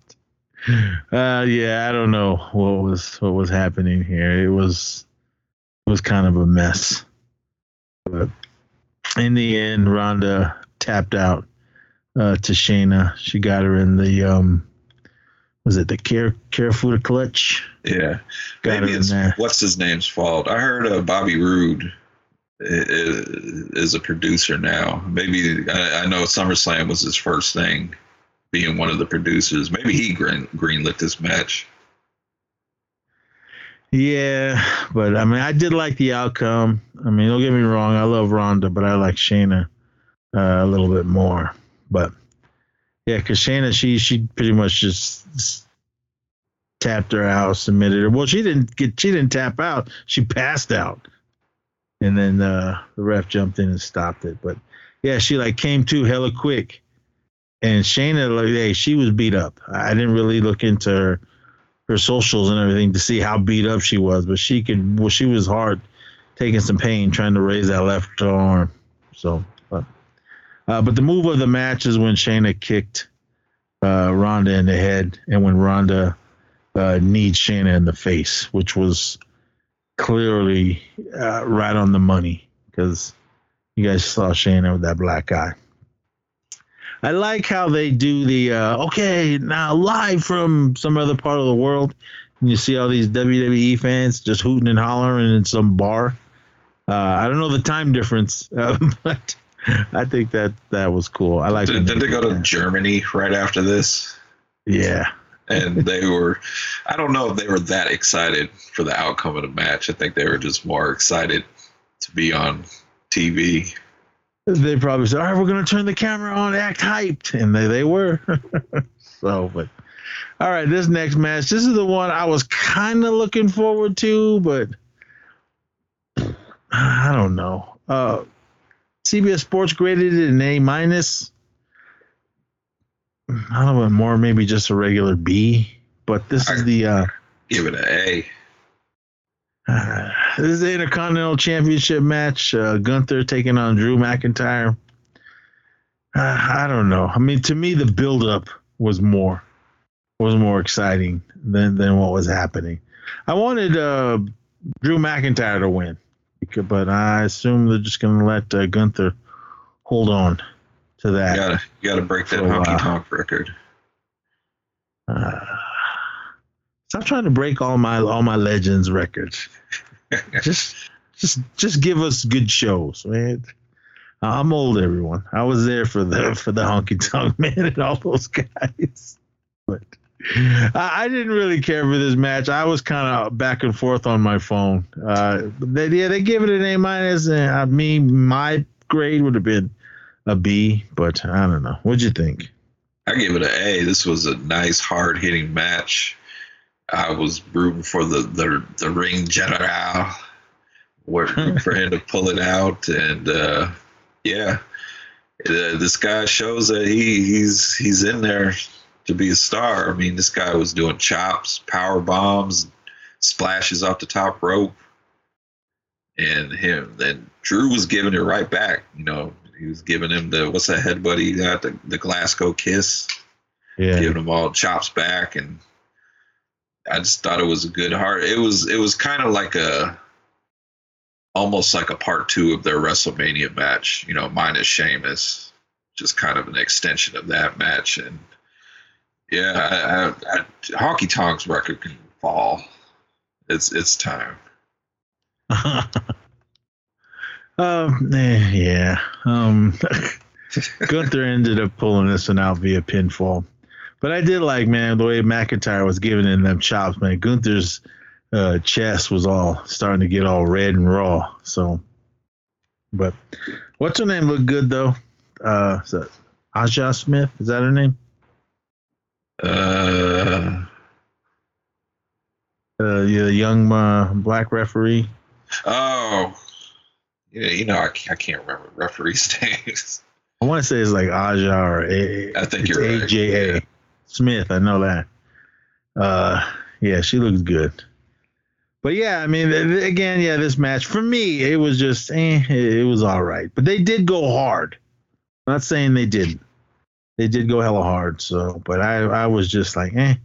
uh, yeah, I don't know what was what was happening here. It was it was kind of a mess. But in the end, Ronda tapped out uh, to Shayna. She got her in the um, was it the care Kirifuda clutch? Yeah, Got maybe it's what's his name's fault. I heard uh, Bobby Roode is a producer now. Maybe I, know SummerSlam was his first thing, being one of the producers. Maybe he green greenlit this match. Yeah, but I mean, I did like the outcome. I mean, don't get me wrong, I love Ronda, but I like Shayna uh, a little bit more. But yeah, because Shayna, she she pretty much just tapped her out, submitted her. Well, she didn't get, she didn't tap out. She passed out, and then uh, the ref jumped in and stopped it. But yeah, she like came to hella quick, and Shayna, like, hey, she was beat up. I didn't really look into her her socials and everything to see how beat up she was, but she could. Well, she was hard, taking some pain trying to raise that left arm. So, but, uh, but the move of the match is when Shayna kicked uh, Ronda in the head, and when Ronda uh, kneed Shayna in the face, which was clearly uh, right on the money because you guys saw Shayna with that black eye. I like how they do the uh, okay now live from some other part of the world, and you see all these WWE fans just hooting and hollering in some bar. Uh, I don't know the time difference, uh, but I think that that was cool. I like. Did, did they go to. Germany right after this? Yeah, And they were, I don't know if they were that excited for the outcome of the match. I think they were just more excited to be on TV. they probably said, "All right, we're gonna turn the camera on, act hyped," and they they were. so, but all right, this next match, this is the one I was kind of looking forward to, but I don't know. Uh, CBS Sports graded it an A minus. I don't know, more maybe just a regular B. But this is the uh, Give it an A. uh, this is the Intercontinental Championship match. Uh, Gunther taking on Drew McIntyre. Uh, I don't know. I mean, to me, the build-up was more was more exciting than than what was happening. I wanted uh, Drew McIntyre to win, but I assume they're just going to let uh, Gunther hold on to You gotta, you gotta break that honky tonk record. Uh, stop trying to break all my all my legends records. just just just give us good shows, man. I'm old, everyone. I was there for the for the honky tonk man and all those guys, but I, I didn't really care for this match. I was kind of back and forth on my phone. Uh, they, yeah, they gave it an A minus, and I mean, my grade would have been a B, but I don't know. What'd you think? I give it an A. This was a nice, hard hitting match. I was rooting for the the, the ring general, for him to pull it out, and uh, yeah, uh, this guy shows that he he's he's in there to be a star. I mean, this guy was doing chops, power bombs, splashes off the top rope, and him. Then Drew was giving it right back. You know, he was giving him the what's that headbutt he got the the Glasgow kiss Yeah, giving him all chops back and I just thought it was a good heart. It was it was kind of like a almost like a part two of their WrestleMania match, you know, minus Sheamus, just kind of an extension of that match. And yeah, I, I, I, Honky Tonk's record can fall. It's it's time. um, eh, yeah. Um, Gunther ended up pulling this one out via pinfall. But I did like, man, the way McIntyre was giving in them chops, man. Gunther's uh, chest was all starting to get all red and raw. So, but what's her name look good though? Uh, Aja Smith? Is that her name? Uh, Uh, the young uh, black referee. oh, you know I, can't- I can't remember referees' names. I want to say it's like Aja or A. I think it's you're right. AJA Yeah. Smith. I know that. Uh, yeah, she looks good. But yeah, I mean, again, yeah, this match for me, it was just, eh, it, was all right. But they did go hard. I'm not saying they didn't. They did go hella hard. So, but I, I was just like, eh.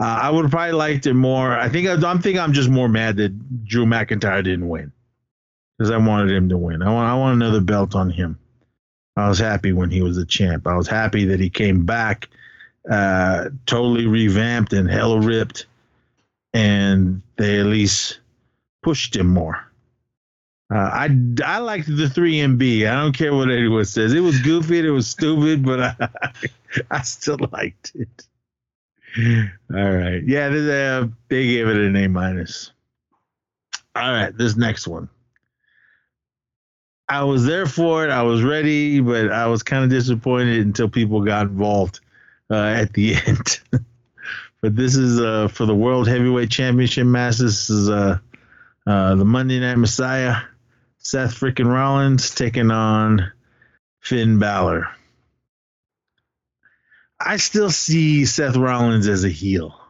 Uh, I would have probably liked it more. I think I, I'm think I'm just more mad that Drew McIntyre didn't win because I wanted him to win. I want, I want another belt on him. I was happy when he was a champ. I was happy that he came back, uh, totally revamped and hella ripped, and they at least pushed him more. Uh, I I liked the three MB. I don't care what anyone says. It was goofy. It was stupid, but I I still liked it. All right, yeah, this, uh, they gave it an A minus. All right, this next one. I was there for it. I was ready, but I was kind of disappointed until people got involved uh, at the end. but this is uh, for the World Heavyweight Championship match. This is uh, uh, the Monday Night Messiah, Seth freaking Rollins taking on Finn Balor. I still see Seth Rollins as a heel.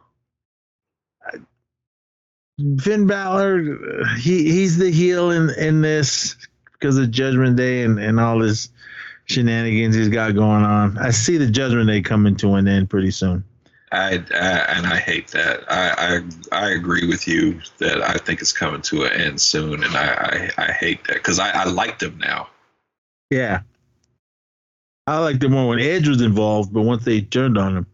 Finn Balor, he he's the heel in in this because of Judgment Day and, and all this shenanigans he's got going on. I see the Judgment Day coming to an end pretty soon. I, I and I hate that. I, I I agree with you that I think it's coming to an end soon, and I I, I hate that because I, I liked them now. Yeah. I liked them more when Edge was involved, but once they turned on him.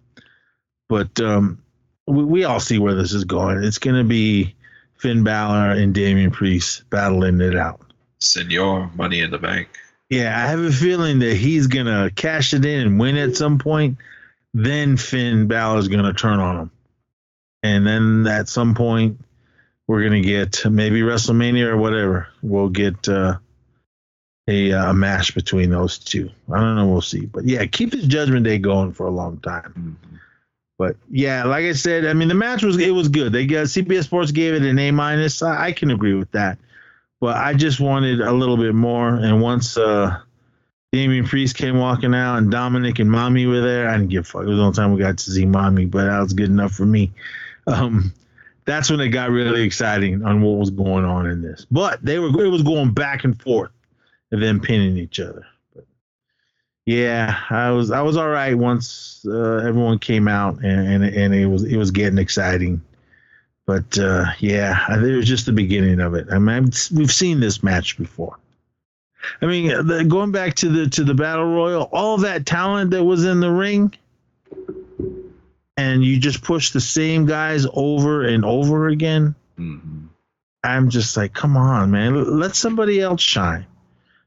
But um, we, we all see where this is going. It's going to be Finn Balor and Damian Priest battling it out. Senor, Money in the Bank. Yeah, I have a feeling that he's going to cash it in and win at some point. Then Finn Balor's going to turn on him. And then at some point, we're going to get maybe WrestleMania or whatever. We'll get uh, a, uh, match between those two. I don't know. We'll see. But yeah, keep this Judgment Day going for a long time. But yeah, like I said, I mean the match was it was good. They got CBS Sports gave it an A minus. I, I can agree with that. But I just wanted a little bit more. And once uh Damian Priest came walking out and Dominic and Mommy were there, I didn't give a fuck. It was the only time we got to see Mommy, but that was good enough for me. Um that's when it got really exciting on what was going on in this. But they were it was going back and forth and then pinning each other. But yeah, I was I was all right once uh, everyone came out and, and and it was it was getting exciting. But uh, yeah, I think it was just the beginning of it. I mean, I've- we've seen this match before. I mean, the, going back to the to the battle royal, all that talent that was in the ring, and you just push the same guys over and over again. Mhm. I'm just like, come on, man, let somebody else shine.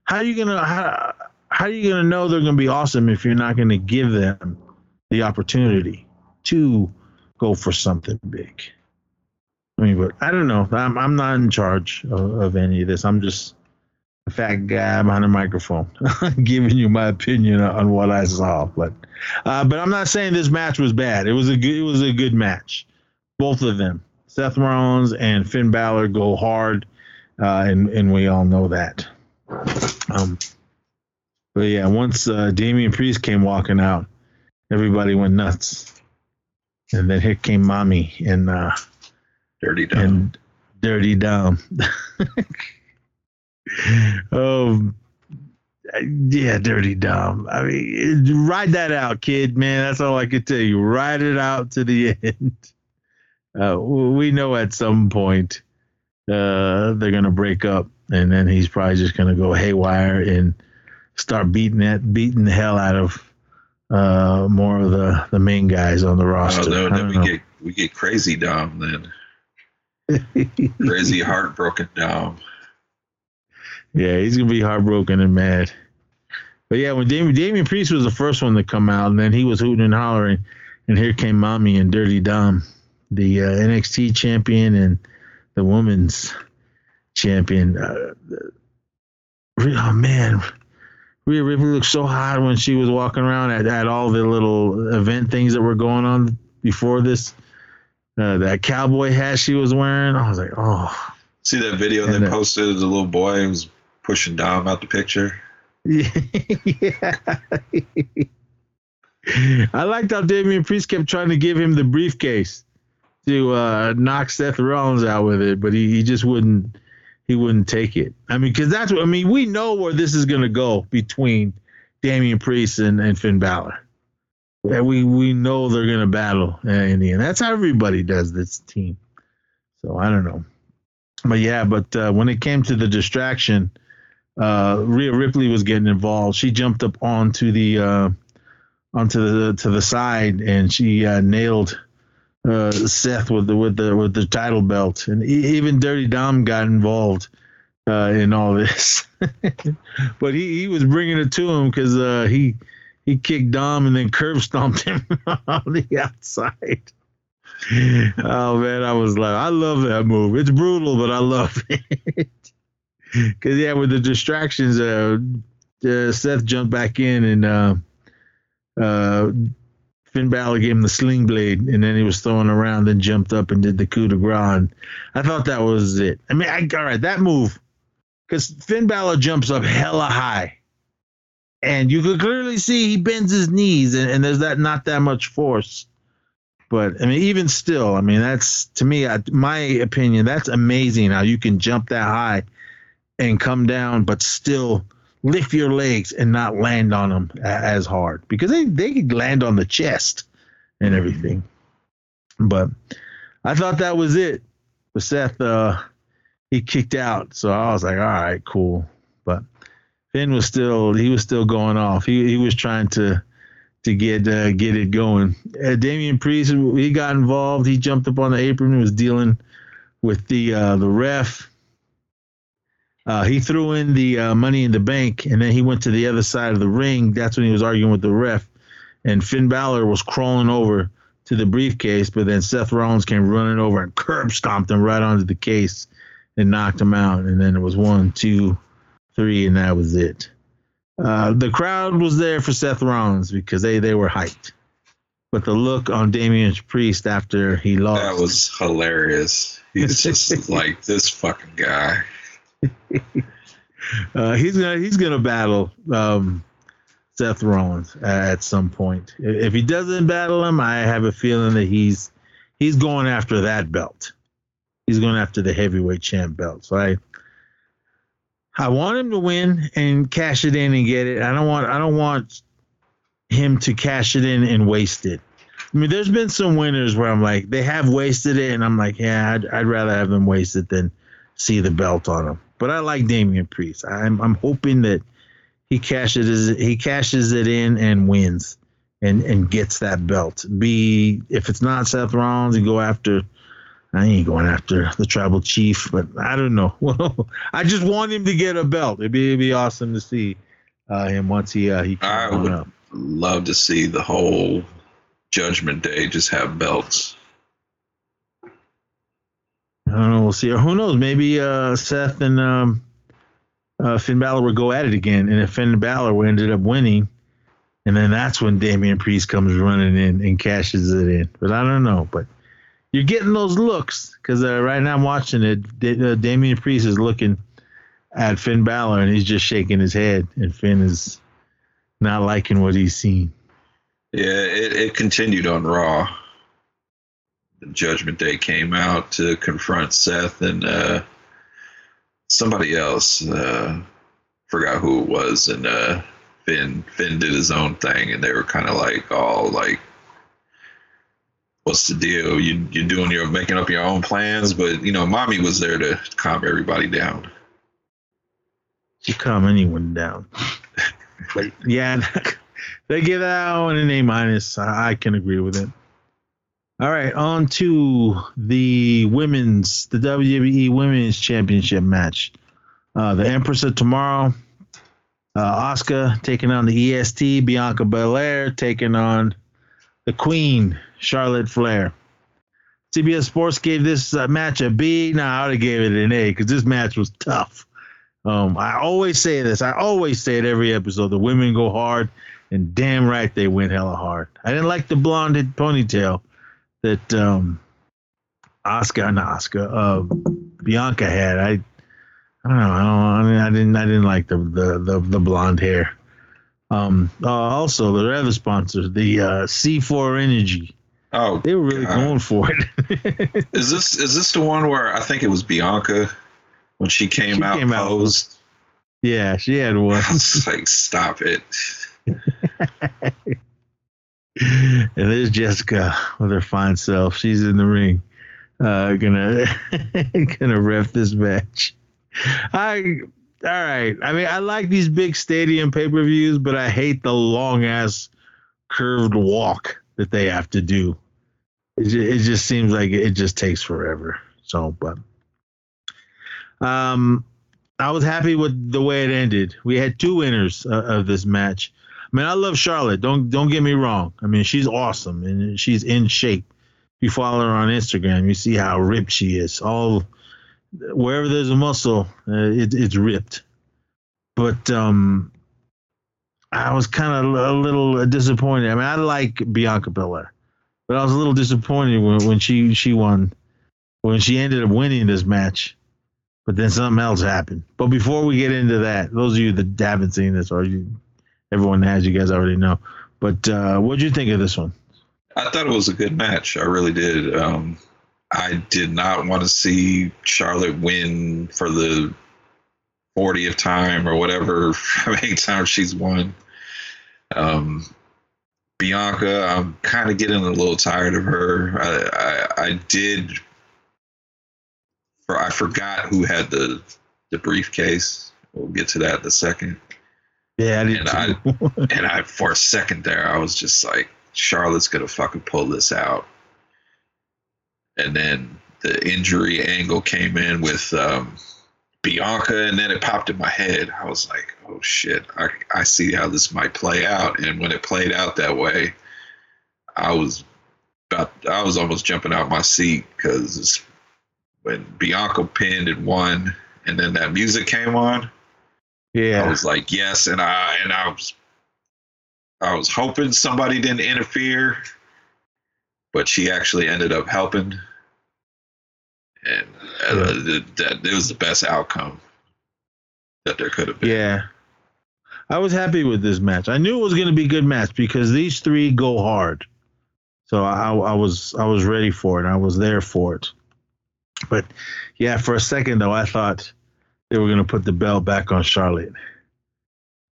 How are you gonna how how are you gonna know they're gonna be awesome if you're not gonna give them the opportunity to go for something big? I mean, but I don't know. I'm I'm not in charge of, of any of this. I'm just a fat guy behind a microphone giving you my opinion on what I saw. But uh, but I'm not saying this match was bad. It was a good it was a good match. Both of them. Seth Rollins and Finn Balor go hard, uh, and and we all know that. Um, but yeah, once uh, Damian Priest came walking out, everybody went nuts, and then here came Mommy and uh, Dirty Dom. and Dirty Dom. oh, yeah, Dirty Dom. I mean, ride that out, kid. Man, that's all I could tell you. Ride it out to the end. Uh, we know at some point uh, they're gonna break up, and then he's probably just gonna go haywire and start beating that, beating the hell out of uh, more of the the main guys on the roster. Oh, roster. no, then we know. get we get crazy Dom then. Crazy heartbroken Dom. Yeah, he's gonna be heartbroken and mad. But yeah, when Damian, Priest was the first one to come out, and then he was hooting and hollering, and here came Mommy and Dirty Dom, the uh, NXT champion and the women's champion. Uh, oh man, Rhea Ripley looked so hot when she was walking around at, at all the little event things that were going on before this. Uh, that cowboy hat she was wearing, I was like, oh. See that video And they the- posted? The little boy was pushing Dom out the picture. yeah. I liked how Damian Priest kept trying to give him the briefcase to uh, knock Seth Rollins out with it, but he, he just wouldn't he wouldn't take it. I mean, because that's what I mean. We know where this is going to go between Damian Priest and, and Finn Balor. And we we know they're going to battle uh, in the end. That's how everybody does this team. So I don't know, but yeah. But uh, when it came to the distraction, uh, Rhea Ripley was getting involved. She jumped up onto the uh, onto the to the side and she uh, nailed uh, Seth with the with the with the title belt, and even Dirty Dom got involved uh, in all this. but he, he was bringing it to him because he he kicked Dom and then curb stomped him on the outside. Oh man, I was like, I love that move. It's brutal, but I love it. Because yeah, with the distractions, uh, uh, Seth jumped back in and uh, uh, Finn Balor gave him the sling blade, and then he was throwing around, then jumped up and did the coup de grace. I thought that was it. I mean, I, all right, that move, because Finn Balor jumps up hella high, and you could clearly see he bends his knees, and, and there's that not that much force. But I mean, even still, I mean, that's to me, I, my opinion, that's amazing how you can jump that high and come down, but still lift your legs and not land on them as hard because they they could land on the chest and everything. But I thought that was it. But Seth, uh, he kicked out, so I was like, all right, cool. But Finn was still he was still going off. He he was trying to to get uh, get it going. Uh, Damian Priest he got involved. He jumped up on the apron and was dealing with the uh, the ref uh, he threw in the uh, money in the bank, and then he went to the other side of the ring. That's when he was arguing with the ref, and Finn Balor was crawling over to the briefcase, but then Seth Rollins came running over and curb stomped him right onto the case and knocked him out. And then it was one, two, three, and that was it. Uh, the crowd was there for Seth Rollins because they, they were hyped. But the look on Damian Priest after he lost. That was hilarious. He's just like this fucking guy. uh, he's gonna he's gonna battle um, Seth Rollins at some point. If he doesn't battle him, I have a feeling that he's he's going after that belt. He's going after the heavyweight champ belt. So I I want him to win and cash it in and get it. I don't want I don't want him to cash it in and waste it. I mean, there's been some winners where I'm like, they have wasted it, and I'm like, yeah, I'd, I'd rather have them wasted than see the belt on them. But I like Damian Priest. I'm I'm hoping that he cashes he cashes it in and wins and and gets that belt. Be if it's not Seth Rollins, he go after. I ain't going after the tribal chief, but I don't know. Well, I just want him to get a belt. It'd be, it'd be awesome to see uh, him once he uh, he. I would up. love to see the whole Judgment Day just have belts. I don't know. We'll see. Or who knows? Maybe uh, Seth and um, uh, Finn Balor will go at it again, and if Finn Balor ended up winning, and then that's when Damian Priest comes running in and cashes it in. But I don't know. But you're getting those looks because uh, right now I'm watching it. D- uh, Damian Priest is looking at Finn Balor, and he's just shaking his head, and Finn is not liking what he's seen. Yeah, it, it continued on Raw. The Judgment Day came out to confront Seth and uh, somebody else. Uh, forgot who it was, and uh, Finn Finn did his own thing, and they were kind of like all like, "What's the deal? You you're doing your making up your own plans?" But you know, mommy was there to calm everybody down. She calm anyone down. but yeah, they give that one an A minus. I can agree with it. All right, on to the women's, the WWE Women's Championship match. Uh, the Empress of Tomorrow, uh, Asuka taking on the EST, Bianca Belair taking on the Queen, Charlotte Flair. CBS Sports gave this uh, match a B. Now I would have gave it an A because this match was tough. Um, I always say this. I always say it every episode. The women go hard, and damn right they went hella hard. I didn't like the blonde ponytail that um, Asuka, not Asuka, uh, Bianca had. I I don't know. I don't. I, mean, I didn't. I didn't like the the the, the blonde hair. Um. Uh, also, the other sponsor, the uh, C4 Energy, Oh, they were really God. going for it. is this is this the one where I think it was Bianca when she came She out came out- posed? yeah, she had one. I was like, stop it. and there's Jessika with her fine self. She's in the ring, uh, gonna gonna ref this match. I all right. I mean, I like these big stadium pay per views, but I hate the long ass curved walk that they have to do. It just, it just seems like it just takes forever. So, but um, I was happy with the way it ended. We had two winners uh, of this match. I mean, I love Charlotte. Don't don't get me wrong. I mean, she's awesome and she's in shape. If you follow her on Instagram, you see how ripped she is. All wherever there's a muscle, uh, it, it's ripped. But um, I was kind of a little disappointed. I mean, I like Bianca Belair, but I was a little disappointed when, when she she won, when she ended up winning this match. But then something else happened. But before we get into that, those of you that haven't seen this, or you, everyone has, you guys already know. But uh, what'd you think of this one? I thought it was a good match. I really did. Um, I did not want to see Charlotte win for the 40th time or whatever, how many times she's won. Um, Bianca, I'm kind of getting a little tired of her. I, I, I did. For, I forgot who had the the briefcase. We'll get to that in a second. Yeah, I And I- And I, for a second there, I was just like, Charlotte's gonna fucking pull this out. And then the injury angle came in with um, Bianca, and then it popped in my head. I was like, oh shit, I, I see how this might play out. And when it played out that way, I was about, I was almost jumping out of my seat because when Bianca pinned and won, and then that music came on. Yeah, I was like, yes, and I and I was I was hoping somebody didn't interfere, but she actually ended up helping, and uh, that, that it was the best outcome that there could have been. yeah. I was happy with this match. I knew it was going to be a good match because these three go hard. So I, I was I was ready for it. I was there for it. But yeah, for a second though, I thought they were going to put the belt back on Charlotte.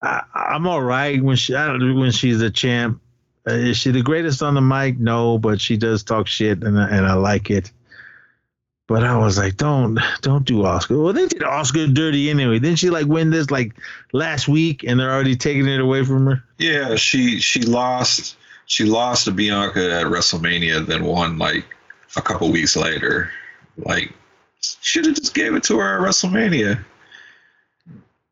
I, I'm all right when she I don't when she's a champ. Uh, is she the greatest on the mic? No, but she does talk shit, and I- and I like it. But I was like, don't don't do Asuka. Well, they did Asuka dirty anyway. Didn't she like win this like last week, and they're already taking it away from her? Yeah, she she lost she lost to Bianca at WrestleMania, then won like a couple weeks later. Like should have just gave it to her at WrestleMania.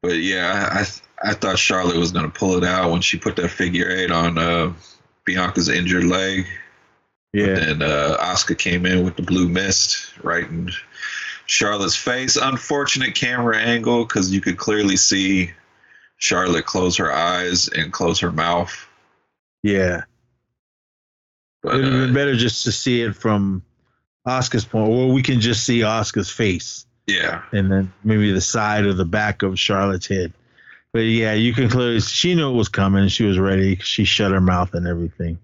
But yeah, I I thought Charlotte was gonna pull it out when she put that figure eight on uh, Bianca's injured leg. Yeah, And uh, Asuka came in with the blue mist right in Charlotte's face. Unfortunate camera angle because you could clearly see Charlotte close her eyes and close her mouth. yeah. But it would have uh, been better just to see it from Asuka's point, where we can just see Asuka's face yeah, and then maybe the side or the back of Charlotte's head. But yeah, you can clearly she knew it was coming. She was ready. She shut her mouth and everything.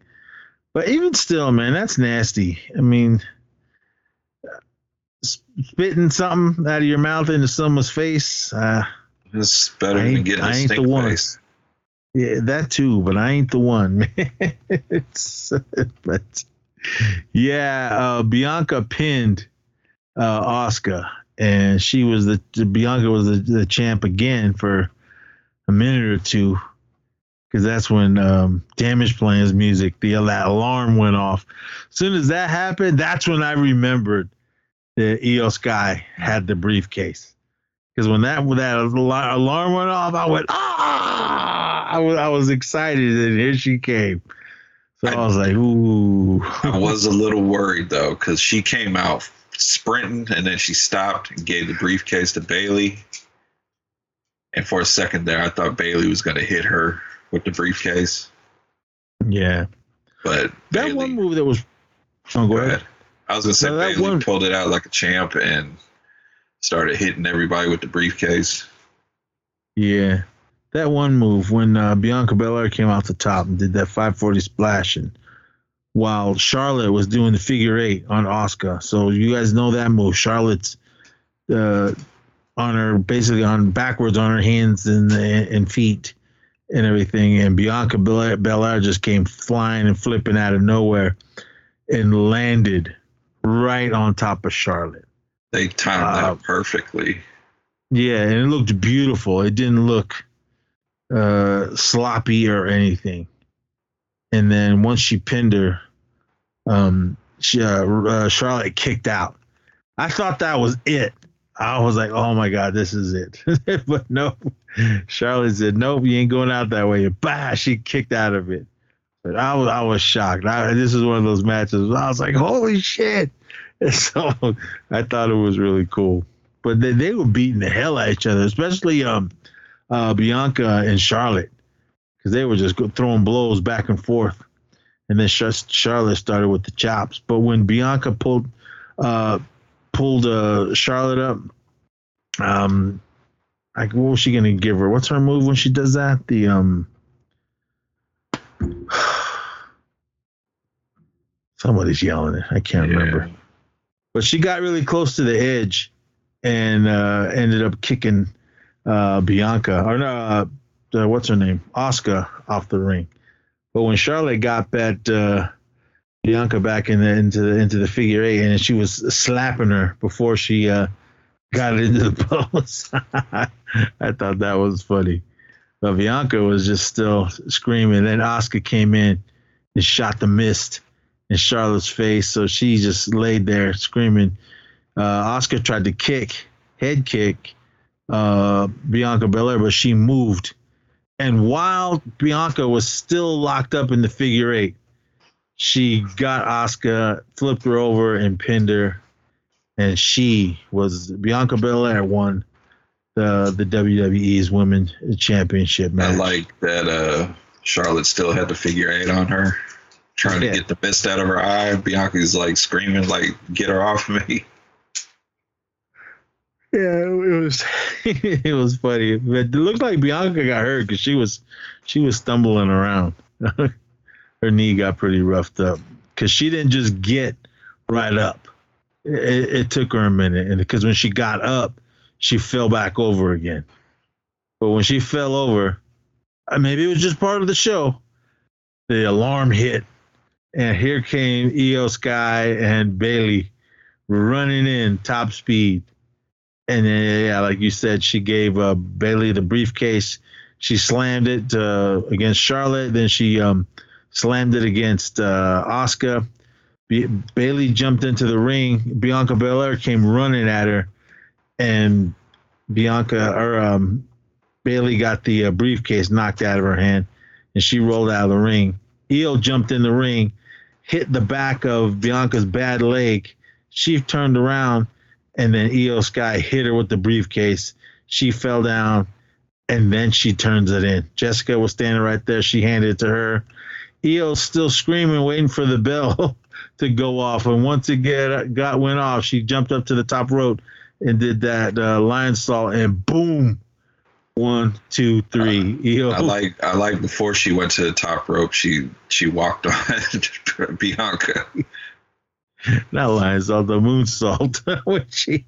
But even still, man, that's nasty. I mean, spitting something out of your mouth into someone's face. Uh, it's better than getting I a ain't the one. face. Yeah, that too, but I ain't the one. it's, but yeah, uh, Bianca pinned uh, Asuka, and she was the Bianca was the, the champ again for a minute or two, because that's when um, Damage Plan's music, the alarm went off. As soon as that happened, that's when I remembered that Io Sky had the briefcase. Because when that when that alarm went off, I went ah! I was I was excited, and here she came. So I, I- was like, ooh. I was a little worried though because she came out sprinting and then she stopped and gave the briefcase to Bayley. And for a second there, I thought Bayley was going to hit her with the briefcase, yeah, but that Bayley, one move that was. Oh, go, Go ahead. ahead. I was gonna say No, that Bayley one- pulled it out like a champ, and started hitting everybody with the briefcase. Yeah, that one move when uh, Bianca Belair came off the top and did that 540 splash, and while Charlotte was doing the figure eight on Asuka. So you guys know that move. Charlotte's uh, on her basically on backwards on her hands and and feet and everything, and Bianca Belair, just came flying and flipping out of nowhere and landed right on top of Charlotte. They timed Uh, that perfectly. Yeah, and it looked beautiful. It didn't look uh, sloppy or anything. And then once she pinned her, um, she, uh, uh, Charlotte kicked out. I thought that was it. I was like, oh my God, this is it. but no, Charlotte said, nope, you ain't going out that way. And bah, she kicked out of it. But I was, I was shocked. I, this is one of those matches. I was like, holy shit. And so I thought it was really cool. But they, they were beating the hell out of each other, especially um, uh, Bianca and Charlotte, because they were just throwing blows back and forth. And then Charlotte started with the chops. But when Bianca pulled uh, pulled uh, Charlotte up, um, like what was she gonna give her? What's her move when she does that? The um, somebody's yelling it. I can't remember. But she got really close to the edge and uh, ended up kicking uh, Bianca or no, uh, uh, what's her name, Asuka, off the ring. But when Charlotte got that uh, Bianca back in the, into the into the figure eight, and she was slapping her before she uh, got it into the post, I thought that was funny. But Bianca was just still screaming. Then Asuka came in and shot the mist in Charlotte's face, so she just laid there screaming. Uh, Asuka tried to kick, head kick, uh, Bianca Belair, but she moved. And while Bianca was still locked up in the figure eight, she got Asuka, flipped her over, and pinned her. And she was Bianca Belair won the the WWE's Women's Championship match. I like that uh, Charlotte still had the figure eight on her, trying Yeah. to get the mist out of her eye. Bianca's like screaming, like, get her off me. Yeah, it was it was funny. But it looked like Bianca got hurt because she was she was stumbling around. Her knee got pretty roughed up because she didn't just get right up. It, it took her a minute, and because when she got up, she fell back over again. But when she fell over, uh, maybe it was just part of the show. The alarm hit, and here came Io Sky and Bayley running in top speed. And then, yeah, like you said, she gave uh, Bayley the briefcase. She slammed it uh, against Charlotte. Then she um, slammed it against uh, Asuka. B- Bayley jumped into the ring. Bianca Belair came running at her, and Bianca or um, Bayley got the uh, briefcase knocked out of her hand, and she rolled out of the ring. Io jumped in the ring, hit the back of Bianca's bad leg. She turned around, and then Io Sky hit her with the briefcase. She fell down, and then she turns it in. Jessika was standing right there. She handed it to her. Io's still screaming, waiting for the bell to go off. And once it get, got went off, she jumped up to the top rope and did that uh, Lionsault, and boom, one, two, three. Io, I like I like before she went to the top rope, she she walked on Bianca. not Lionsault, the moonsault. when she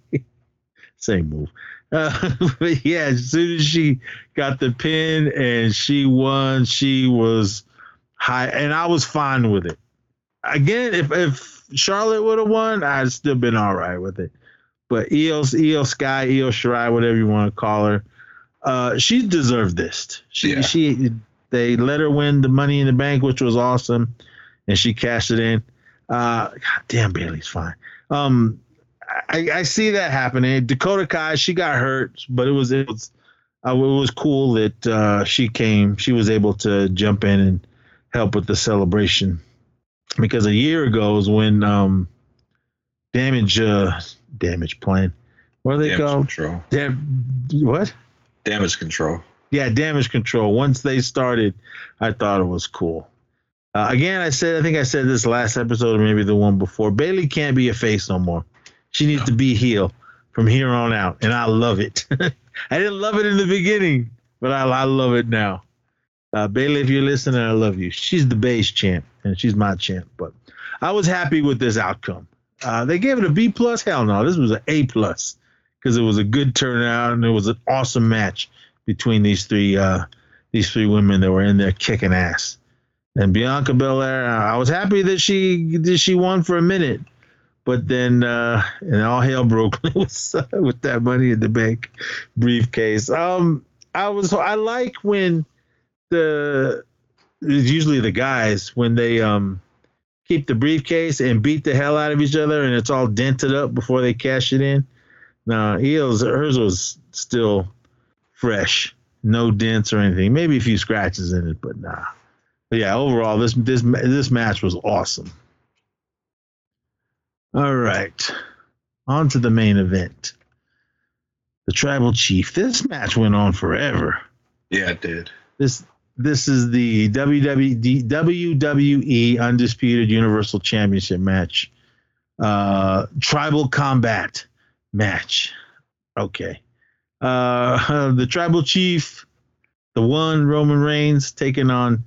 same move. Uh, but yeah, as soon as she got the pin and she won, she was high, and I was fine with it. Again, if if Charlotte would have won, I'd still been all right with it. But Io, Io Sky, Io Shirai, whatever you want to call her, uh, she deserved this. She Yeah. she they let her win the Money in the Bank, which was awesome, and she cashed it in. Uh, God damn, Bayley's fine. Um, I, I see that happening. Dakota Kai, she got hurt, but it was it was uh, it was cool that uh, she came. She was able to jump in and help with the celebration because a year ago is when um, damage uh, damage plan. What are they Damage called? control. Dam- what? Damage control. Yeah, damage control. Once they started, I thought it was cool. Uh, again, I said, I think I said this last episode or maybe the one before. Bayley can't be a face no more. She needs No. to be heel. from here on out, and I love it. I didn't love it in the beginning, but I, I love it now. Uh, Bayley, if you're listening, I love you. She's the base champ, and she's my champ. But I was happy with this outcome. Uh, they gave it a B plus. Hell no, this was an A plus because it was a good turnout and it was an awesome match between these three uh, these three women that were in there kicking ass. And Bianca Belair, I was happy that she that she won for a minute, but then uh, and all hell broke loose with that money in the bank briefcase. Um, I was I like when the it's usually the guys when they um keep the briefcase and beat the hell out of each other and it's all dented up before they cash it in. Now, Eels hers was still fresh, no dents or anything. Maybe a few scratches in it, but nah. But yeah, overall, this this this match was awesome. All right, on to the main event. The Tribal Chief. This match went on forever. Yeah, it did. This this is the WWE, Undisputed Universal Championship match. Uh, tribal combat match. Okay. Uh, the tribal chief, the one Roman Reigns taking on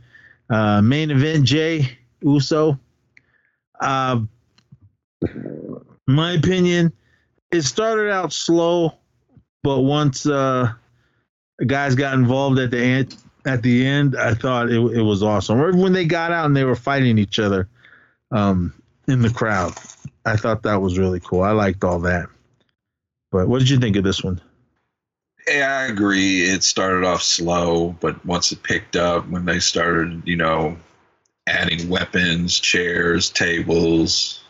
uh, main event Jey Uso. Uh, my opinion, it started out slow, but once uh, guys got involved at the end, at the end, I thought it, it was awesome. Or when they got out and they were fighting each other um, in the crowd, I thought that was really cool. I liked all that. But what did you think of this one? Yeah, I agree. It started off slow, but once it picked up, when they started, you know, adding weapons, chairs, tables,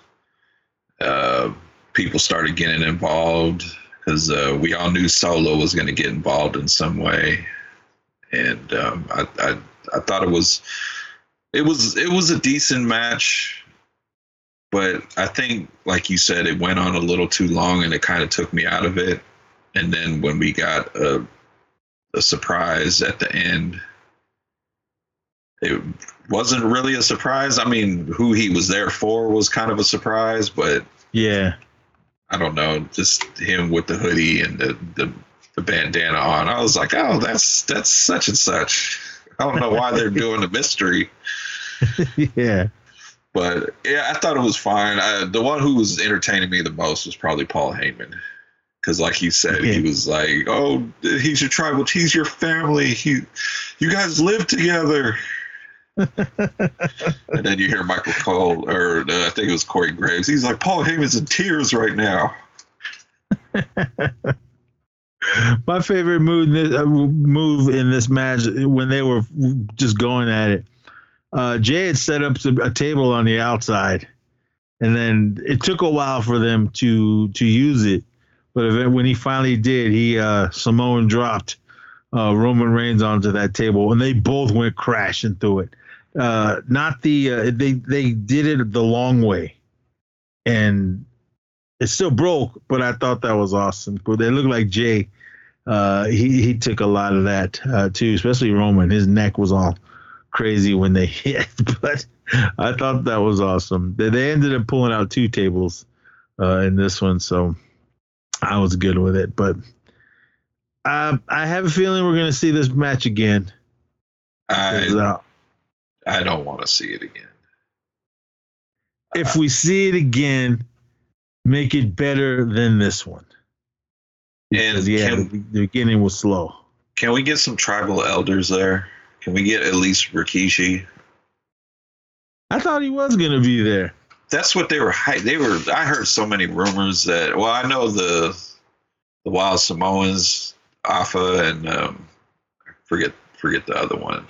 uh, people started getting involved because uh, we all knew Solo was going to get involved in some way, and um, I, I I thought it was it was it was a decent match, but I think, like you said, it went on a little too long, and it kind of took me out of it. And then when we got a, a surprise at the end it wasn't really a surprise. I mean who he was there for was kind of a surprise but Yeah. i don't know just him with the hoodie and the, the, the bandana on. I was like oh that's that's such and such. I don't know why they're doing the mystery. Yeah. but yeah i thought it was fine. I, the one who was entertaining me the most was probably paul heyman. Because like he said Yeah. he was like oh he's your tribal he's your family. He you guys live together. And then you hear michael cole or uh, i think it was corey graves. He's like paul heyman's in tears right now My favorite move in this, uh, move in this match when they were just going at it. Uh, Jey had set up a table on the outside, and then it took a while for them to to use it. But when he finally did, he uh, Samoan dropped uh, Roman Reigns onto that table, and they both went crashing through it. Uh, not the they they did it the long way, and it still broke, but I thought that was awesome. But they look like Jey. Uh, he he took a lot of that uh, too, especially Roman. His neck was all crazy when they hit, but I thought that was awesome. They, they ended up pulling out two tables uh, in this one, so I was good with it. But I I have a feeling we're gonna see this match again. i uh, i don't want to see it again if we see it again, make it better than this one. And yeah, can, the, the beginning was slow. can we get some tribal elders there can we get at least rikishi I thought he was gonna be there. that's what they were they were i heard so many rumors that well i know the the wild samoans Afa and um forget forget the other one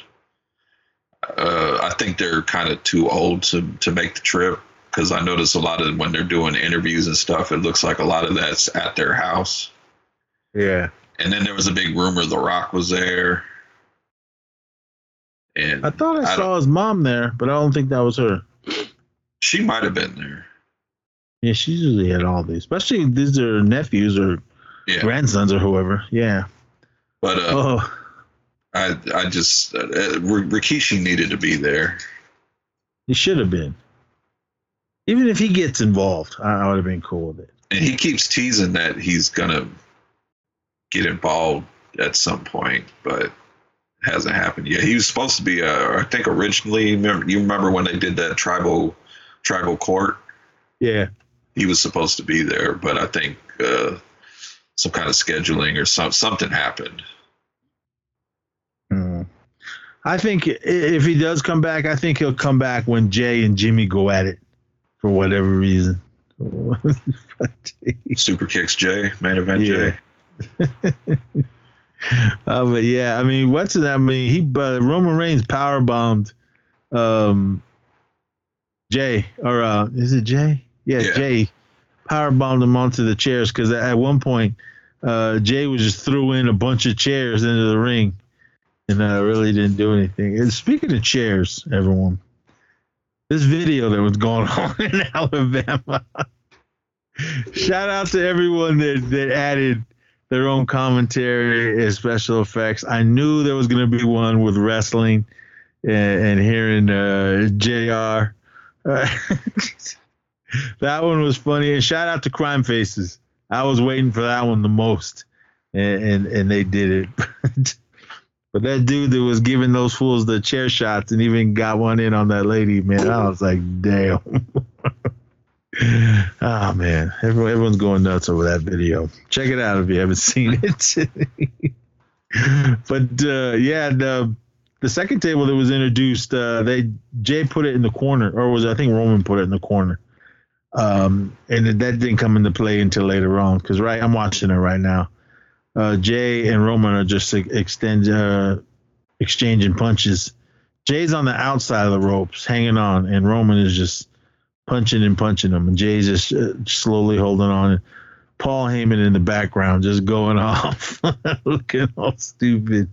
uh i think they're kind of too old to to make the trip because i notice a lot of when they're doing interviews and stuff it looks like a lot of that's at their house Yeah. and then there was a big rumor the rock was there and I thought I, I saw his mom there, but I don't think that was her. she might have been there Yeah, she's usually at all these, especially these are nephews or yeah grandsons or whoever. Yeah. but uh Oh, I I just uh, Rikishi needed to be there. he should have been. Even if he gets involved, I, I would have been cool with it. and he keeps teasing that he's gonna get involved at some point, but hasn't happened yet. He was supposed to be, uh, I think, originally. Remember, you remember when they did that tribal tribal court? Yeah. He was supposed to be there, but I think uh, some kind of scheduling or some something happened. Hmm. I think if he does come back, I think he'll come back when Jey and Jimmy go at it for whatever reason. Super kicks Jey, main event Yeah. Jey. Uh, but yeah, I mean, what's that? I mean, he but Roman Reigns power bombed um, Jey or uh, is it Jey? Yeah, Yeah. Jey power bombed him onto the chairs because at one point uh, Jey was just threw in a bunch of chairs into the ring and uh, really didn't do anything. And speaking of chairs, everyone, this video that was going on in Alabama. Shout out to everyone that, that added their own commentary and special effects. I knew there was going to be one with wrestling and, and hearing uh, JR. Uh, that one was funny. And shout out to Crime Faces. I was waiting for that one the most, and and, and they did it. but that dude that was giving those fools the chair shots and even got one in on that lady, man, I was like, damn. oh man, Everyone, everyone's going nuts over that video. Check it out if you haven't seen it. but uh, yeah, the the second table that was introduced, uh, they Jey put it in the corner, or was I think Roman put it in the corner, um, and that didn't come into play until later on. Because right, I'm watching it right now. Uh, Jey and Roman are just extend uh, exchanging punches. Jey's on the outside of the ropes, hanging on, and Roman is just punching and punching him, and Jey's just uh, slowly holding on. Paul Heyman in the background, just going off, looking all stupid.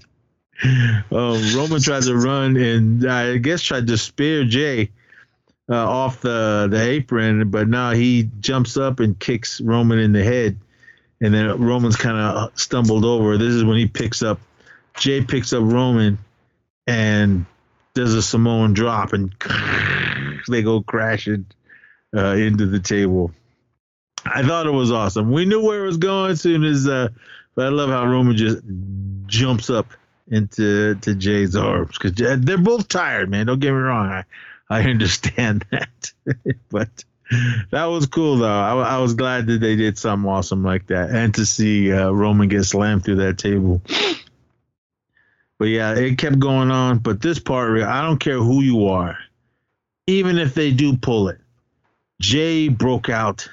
Um, Roman tries to run and I guess tried to spear Jey uh, off the the apron, but now he jumps up and kicks Roman in the head, and then Roman's kind of stumbled over. This is when he picks up Jey picks up Roman and does a Samoan drop, and they go crashing uh, into the table. I thought it was awesome. We knew where it was going as soon as, uh, but I love how Roman just jumps up into to Jey's arms because they're both tired, man. Don't get me wrong. I, I understand that, but that was cool though. I, I was glad that they did something awesome like that, and to see uh, Roman get slammed through that table. But yeah, it kept going on. But this part, I don't care who you are, even if they do pull it. Jey broke out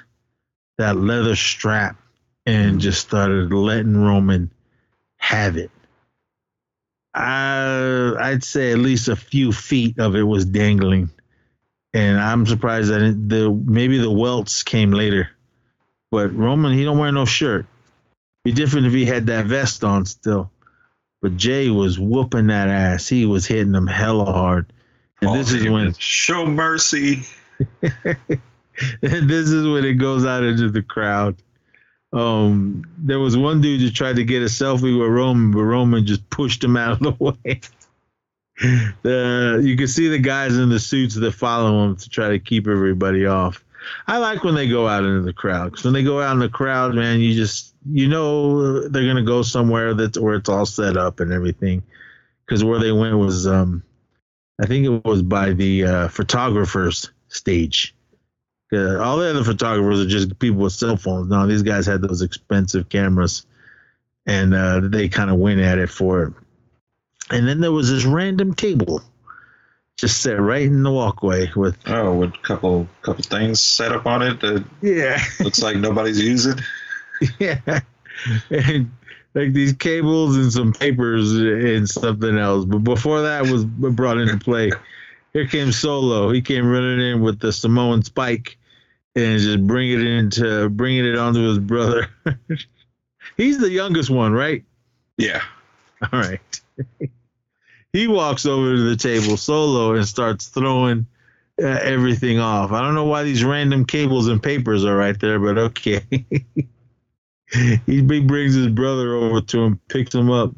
that leather strap and just started letting Roman have it. I I'd say at least a few feet of it was dangling, and I'm surprised that it, the maybe the welts came later. But Roman, he don't wear no shirt. Be different if he had that vest on still. But Jey was whooping that ass. He was hitting him hella hard. And Paul this is when show mercy. this is when it goes out into the crowd. Um, there was one dude that tried to get a selfie with Roman, but Roman just pushed him out of the way. the you can see the guys in the suits that follow him to try to keep everybody off. I like when they go out into the crowd because when they go out in the crowd, man, you just you know they're gonna go somewhere that's where it's all set up and everything. Because where they went was, um, I think it was by the uh, photographer's stage. Uh, all the other photographers are just people with cell phones. No, these guys had those expensive cameras, and uh, they kind of went at it for it. And then there was this random table, just set right in the walkway with Oh, with a couple couple things set up on it that yeah, looks like nobody's using. yeah, and like these cables and some papers and something else. But before that was brought into play, here came Solo. He came running in with the Samoan spike and just bringing it into bringing it onto his brother. He's the youngest one, right? Yeah. All right. he walks over to the table solo and starts throwing uh, everything off. I don't know why these random cables and papers are right there, but okay. he brings his brother over to him, picks him up,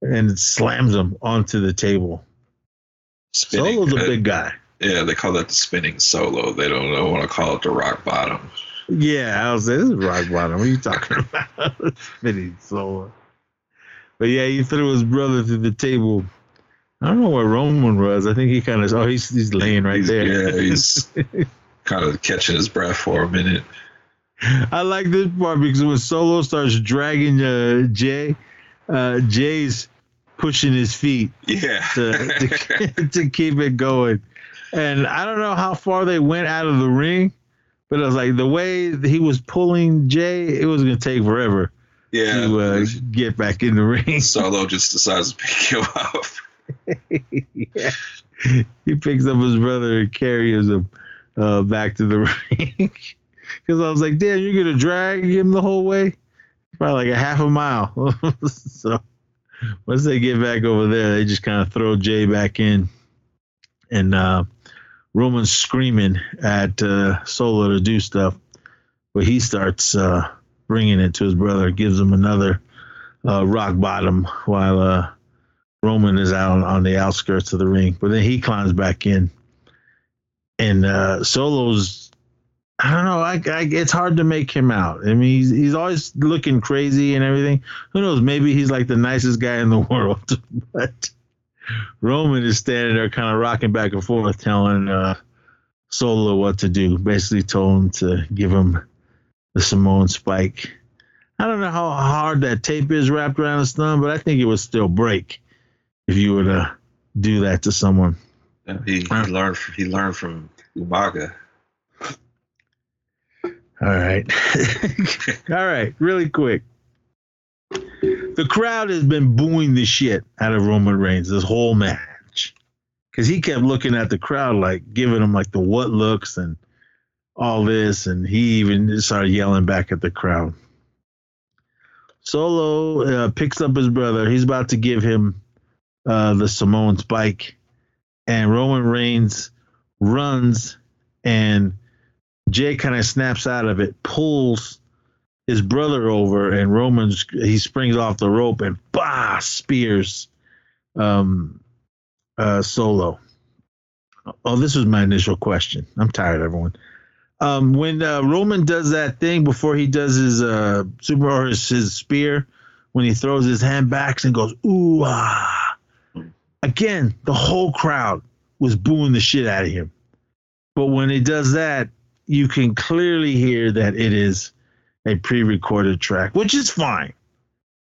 and slams him onto the table. Spinning. Solo's a big guy. Yeah, they call that the spinning solo. They don't know, want to call it the rock bottom. Yeah, I was like, this is rock bottom. What are you talking about? Spinning Solo. But yeah, he threw his brother through the table. I don't know where Roman was. I think he kind of, oh, he's, he's laying right He's- there. Yeah, he's kind of catching his breath for a minute. I like this part because when Solo starts dragging uh, Jey, uh, Jey's pushing his feet Yeah. to, to, to keep it going. And I don't know how far they went out of the ring, but it was like the way he was pulling Jey, it was going to take forever yeah. to uh, get back in the ring. Solo just decides to pick him up. yeah. He picks up his brother and carries him uh, back to the ring. Because I was like, damn, you're going to drag him the whole way? Probably like a half a mile. so once they get back over there, they just kind of throw Jey back in. And uh, Roman's screaming at uh, Solo to do stuff. But he starts uh, bringing it to his brother, gives him another uh, rock bottom while uh, Roman is out on, on the outskirts of the ring, but then he climbs back in, and uh, Solo's. I don't know. I, I, it's hard to make him out. I mean, he's he's always looking crazy and everything. Who knows? Maybe he's like the nicest guy in the world, but Roman is standing there, kind of rocking back and forth, telling uh, Solo what to do. Basically, told him to give him the Samoan spike. I don't know how hard that tape is wrapped around his thumb, but I think it would still break if you were to do that to someone. He, he learned from, he learned from Umaga. All right. All right, really quick. The crowd has been booing the shit out of Roman Reigns this whole match. Cause he kept looking at the crowd like giving them like the what looks and all this, and he even started yelling back at the crowd. Solo uh, picks up his brother. He's about to give him uh, the Samoan spike, and Roman Reigns runs, and Jey kind of snaps out of it, pulls his brother over, and Roman's he springs off the rope and bah spears um, uh, Solo. Oh, this was my initial question. I'm tired, everyone. Um, when uh, Roman does that thing before he does his uh, super or his, his spear, when he throws his hand back and goes ooh ah, again the whole crowd was booing the shit out of him. But when he does that, you can clearly hear that it is a pre-recorded track, which is fine.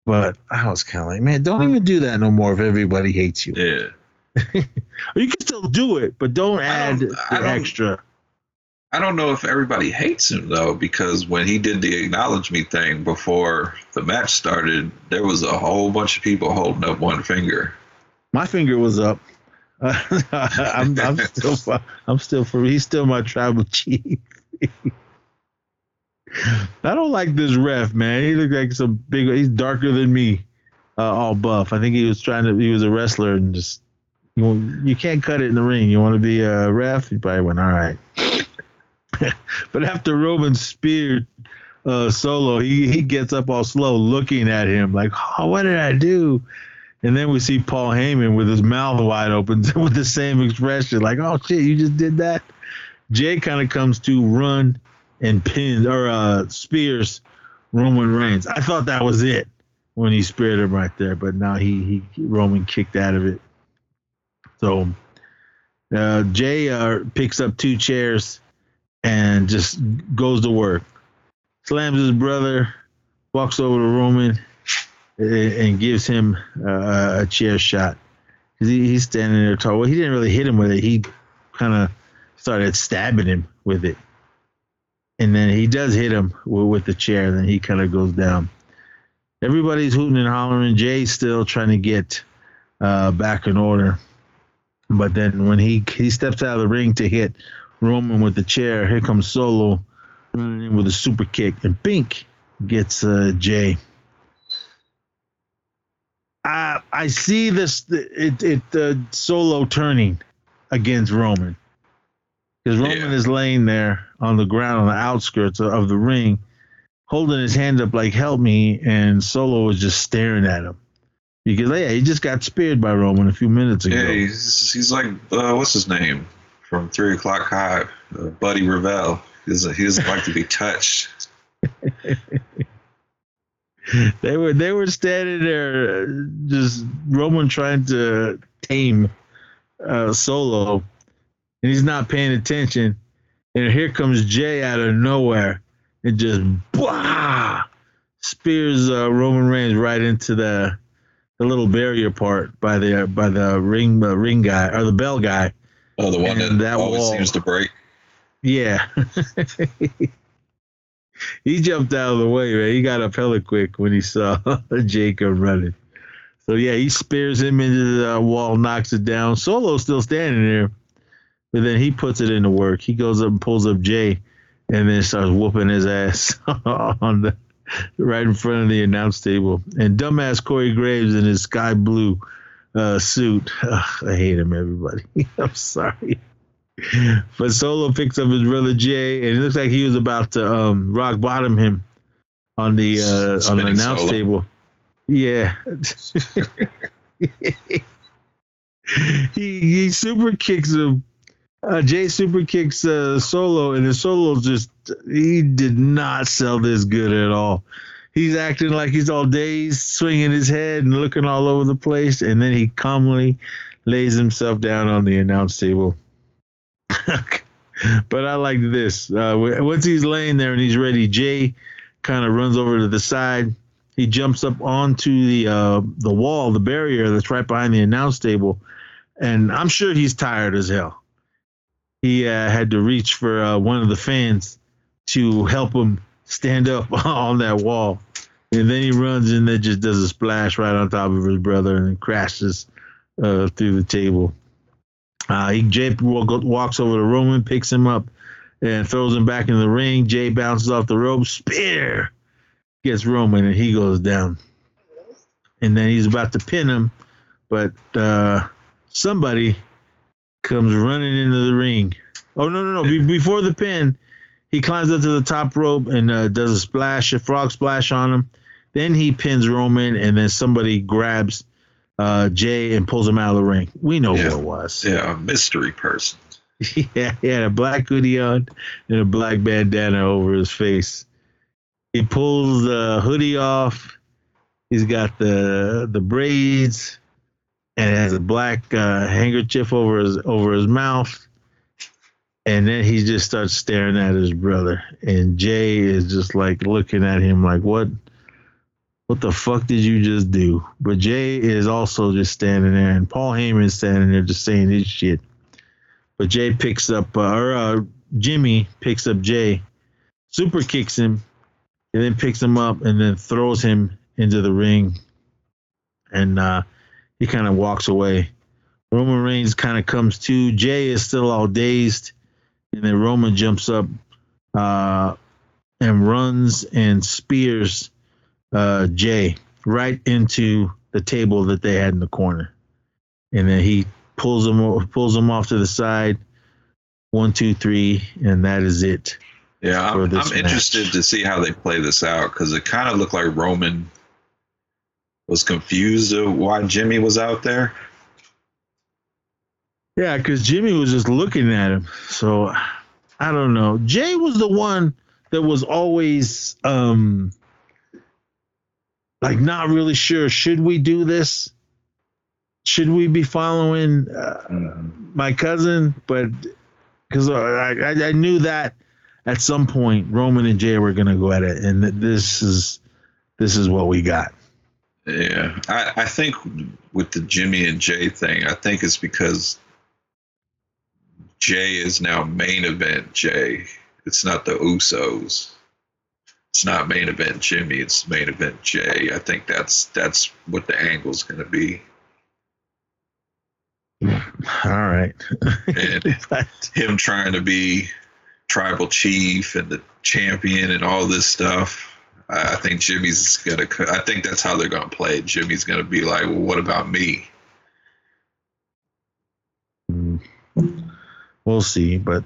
But I was kind of like, man, don't even do that no more if everybody hates you. Yeah. You can still do it, but don't add don't- the I extra. I don't know if everybody hates him though, because when he did the acknowledge me thing before the match started, there was a whole bunch of people holding up one finger. My finger was up. I'm, I'm still, I'm still for. He's still my tribal chief. I don't like this ref, man. He looked like some big. He's darker than me, uh, all buff. I think he was trying to. He was a wrestler and just. You you can't cut it in the ring. You want to be a ref? He probably went all right. but after Roman speared uh, Solo, he he gets up all slow, looking at him like, "Oh, what did I do?" And then we see Paul Heyman with his mouth wide open with the same expression, like, "Oh shit, you just did that." Jey kind of comes to run and pins or uh, spears Roman Reigns. I thought that was it when he speared him right there, but now he he Roman kicked out of it. So uh, Jey uh, picks up two chairs and just goes to work. Slams his brother, walks over to Roman, and, and gives him uh, a chair shot. He, he's standing there tall. Well, he didn't really hit him with it. He kind of started stabbing him with it. And then he does hit him with, the chair. And then he kind of goes down. Everybody's hooting and hollering. Jey's still trying to get uh, back in order. But then when he he steps out of the ring to hit Roman with the chair, here comes Solo running in with a super kick, and Pink gets uh, Jey. I I see this it it uh, Solo turning against Roman because Roman Yeah. is laying there on the ground on the outskirts of, the ring, holding his hand up like "Help me," and Solo is just staring at him because yeah, he just got speared by Roman a few minutes ago. Yeah, he's, he's like uh, what's his name from Three O'clock High, uh, Buddy Revell. He doesn't, he doesn't like to be touched. they were they were standing there, uh, just Roman trying to tame uh, Solo, and he's not paying attention. And here comes Jey out of nowhere and just bah, spears uh, Roman Reigns right into the the little barrier part by the by the ring uh, ring guy or the bell guy. Oh, the one And that, that always wall- seems to break. Yeah. he jumped out of the way, man. He got up hella quick when he saw Jacob running. So yeah, he spears him into the wall, knocks it down. Solo's still standing there, but then he puts it into work. He goes up and pulls up Jey, and then starts whooping his ass on the right in front of the announce table. And dumbass Corey Graves in his sky blue uh, suit. Ugh, I hate him, everybody. I'm sorry. But Solo picks up his brother Jey, and it looks like he was about to um, rock bottom him on the uh, on the announce Solo. table. Yeah. he he super kicks him. Uh, Jey super kicks uh, Solo, and the Solo just he did not sell this good at all. He's acting like he's all dazed, swinging his head and looking all over the place, and then he calmly lays himself down on the announce table. but I like this. Uh, once he's laying there and he's ready, Jey kind of runs over to the side. He jumps up onto the uh, the wall, the barrier that's right behind the announce table, and I'm sure he's tired as hell. He uh, had to reach for uh, one of the fans to help him stand up on that wall, and then he runs and then just does a splash right on top of his brother and crashes uh, through the table. Uh, he Jey walks over to Roman, picks him up, and throws him back in the ring. Jey bounces off the rope, spear gets Roman, and he goes down. And then he's about to pin him, but uh, somebody comes running into the ring. Oh no no no! Be- before the pin, he climbs up to the top rope and uh, does a splash, a frog splash on him. Then he pins Roman, and then somebody grabs uh, Jey and pulls him out of the ring. We know Yeah. who it was. Yeah, a mystery person. yeah, he had a black hoodie on and a black bandana over his face. He pulls the hoodie off. He's got the the braids and has a black uh, handkerchief over his over his mouth. And then he just starts staring at his brother, and Jey is just like looking at him like, "What? What the fuck did you just do?" But Jey is also just standing there, and Paul Heyman's standing there just saying his shit. But Jey picks up, uh, or uh, Jimmy picks up Jay, super kicks him, and then picks him up and then throws him into the ring. And uh, he kind of walks away. Roman Reigns kind of comes to. Jey is still all dazed. And then Roman jumps up uh, and runs and spears uh, Jey right into the table that they had in the corner. And then he pulls him pulls him off to the side. One, two, three, and that is it. Yeah, I'm, I'm interested to see how they play this out because it kind of looked like Roman was confused of why Jimmy was out there. Yeah, because Jimmy was just looking at him. So I don't know. Jey was the one that was always um like not really sure. Should we do this? Should we be following uh, my cousin? But because I, I I knew that at some point Roman and Jey were gonna go at it, and this is this is what we got. Yeah, I, I think with the Jimmy and Jey thing, I think it's because Jey is now main event Jey. It's not the Usos. It's not main event Jimmy. It's main event Jey. I think that's that's what the angle's going to be. All right. And him trying to be tribal chief and the champion and all this stuff. I I think Jimmy's gonna. I think that's how they're gonna play. it. Jimmy's gonna be like, "Well, what about me?" Mm. We'll see, but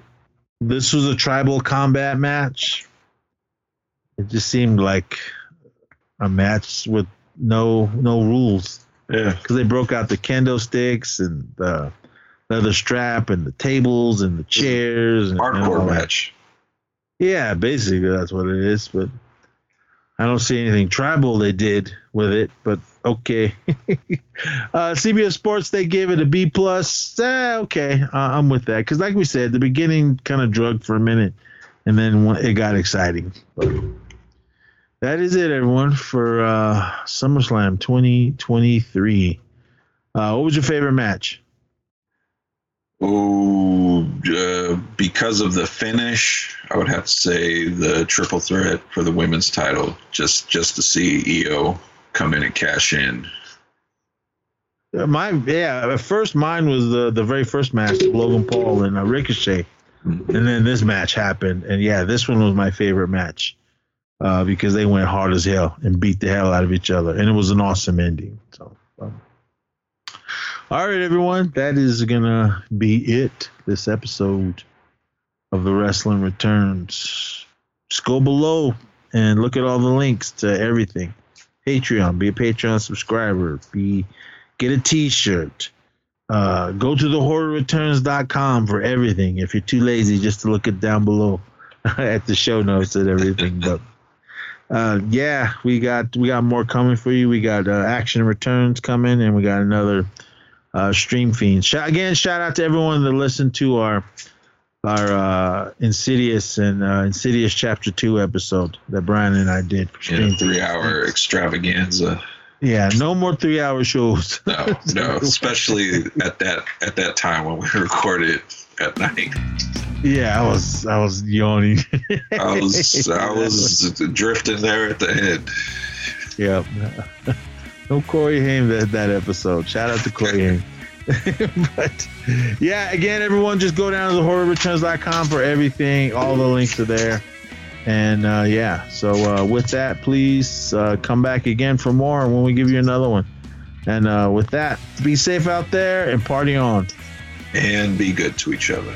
this was a tribal combat match. It just seemed like a match with no no rules Yeah, because they broke out the kendo sticks and the leather strap and the tables and the chairs and, and all hardcore that. match. Yeah, basically that's what it is. But I don't see anything tribal they did with it. But okay. uh, CBS Sports they gave it a B plus. Eh, okay, uh, I'm with that because, like we said, the beginning kind of drugged for a minute, and then it got exciting. But that is it, everyone, for uh, SummerSlam 2023. Uh, what was your favorite match? Oh, uh, because of the finish, I would have to say the triple threat for the women's title. Just just to see Io come in and cash in. Uh, my yeah, at first mine was the the very first match, Logan Paul and uh, Ricochet, mm-hmm. and then this match happened, and yeah, this one was my favorite match uh, because they went hard as hell and beat the hell out of each other, and it was an awesome ending. All right, everyone, that is gonna be it. This episode of the Wrestling Returns. Just go below and look at all the links to everything. Patreon, be a Patreon subscriber, be get a T-shirt. Uh, go to the horrorreturns.com for everything. If you're too lazy just to look it down below at the show notes and everything, but uh, yeah, we got we got more coming for you. We got uh, action returns coming, and we got another uh, stream fiend. Shout, again, shout out to everyone that listened to our our uh, Insidious and uh, Insidious Chapter Two episode that Brian and I did. For yeah, three hour extravaganza. Yeah, no more three hour shows. No, no, especially at that at that time when we recorded at night. Yeah, I was I was yawning. I was I was drifting there at the end. Yep. No Corey Haim that that episode. Shout out to Corey Haim. but yeah, again, everyone just go down to the horrorreturns.com for everything. All the links are there. And uh, yeah, so uh, with that, please uh, come back again for more when we give you another one. And uh, with that, be safe out there and party on. And be good to each other.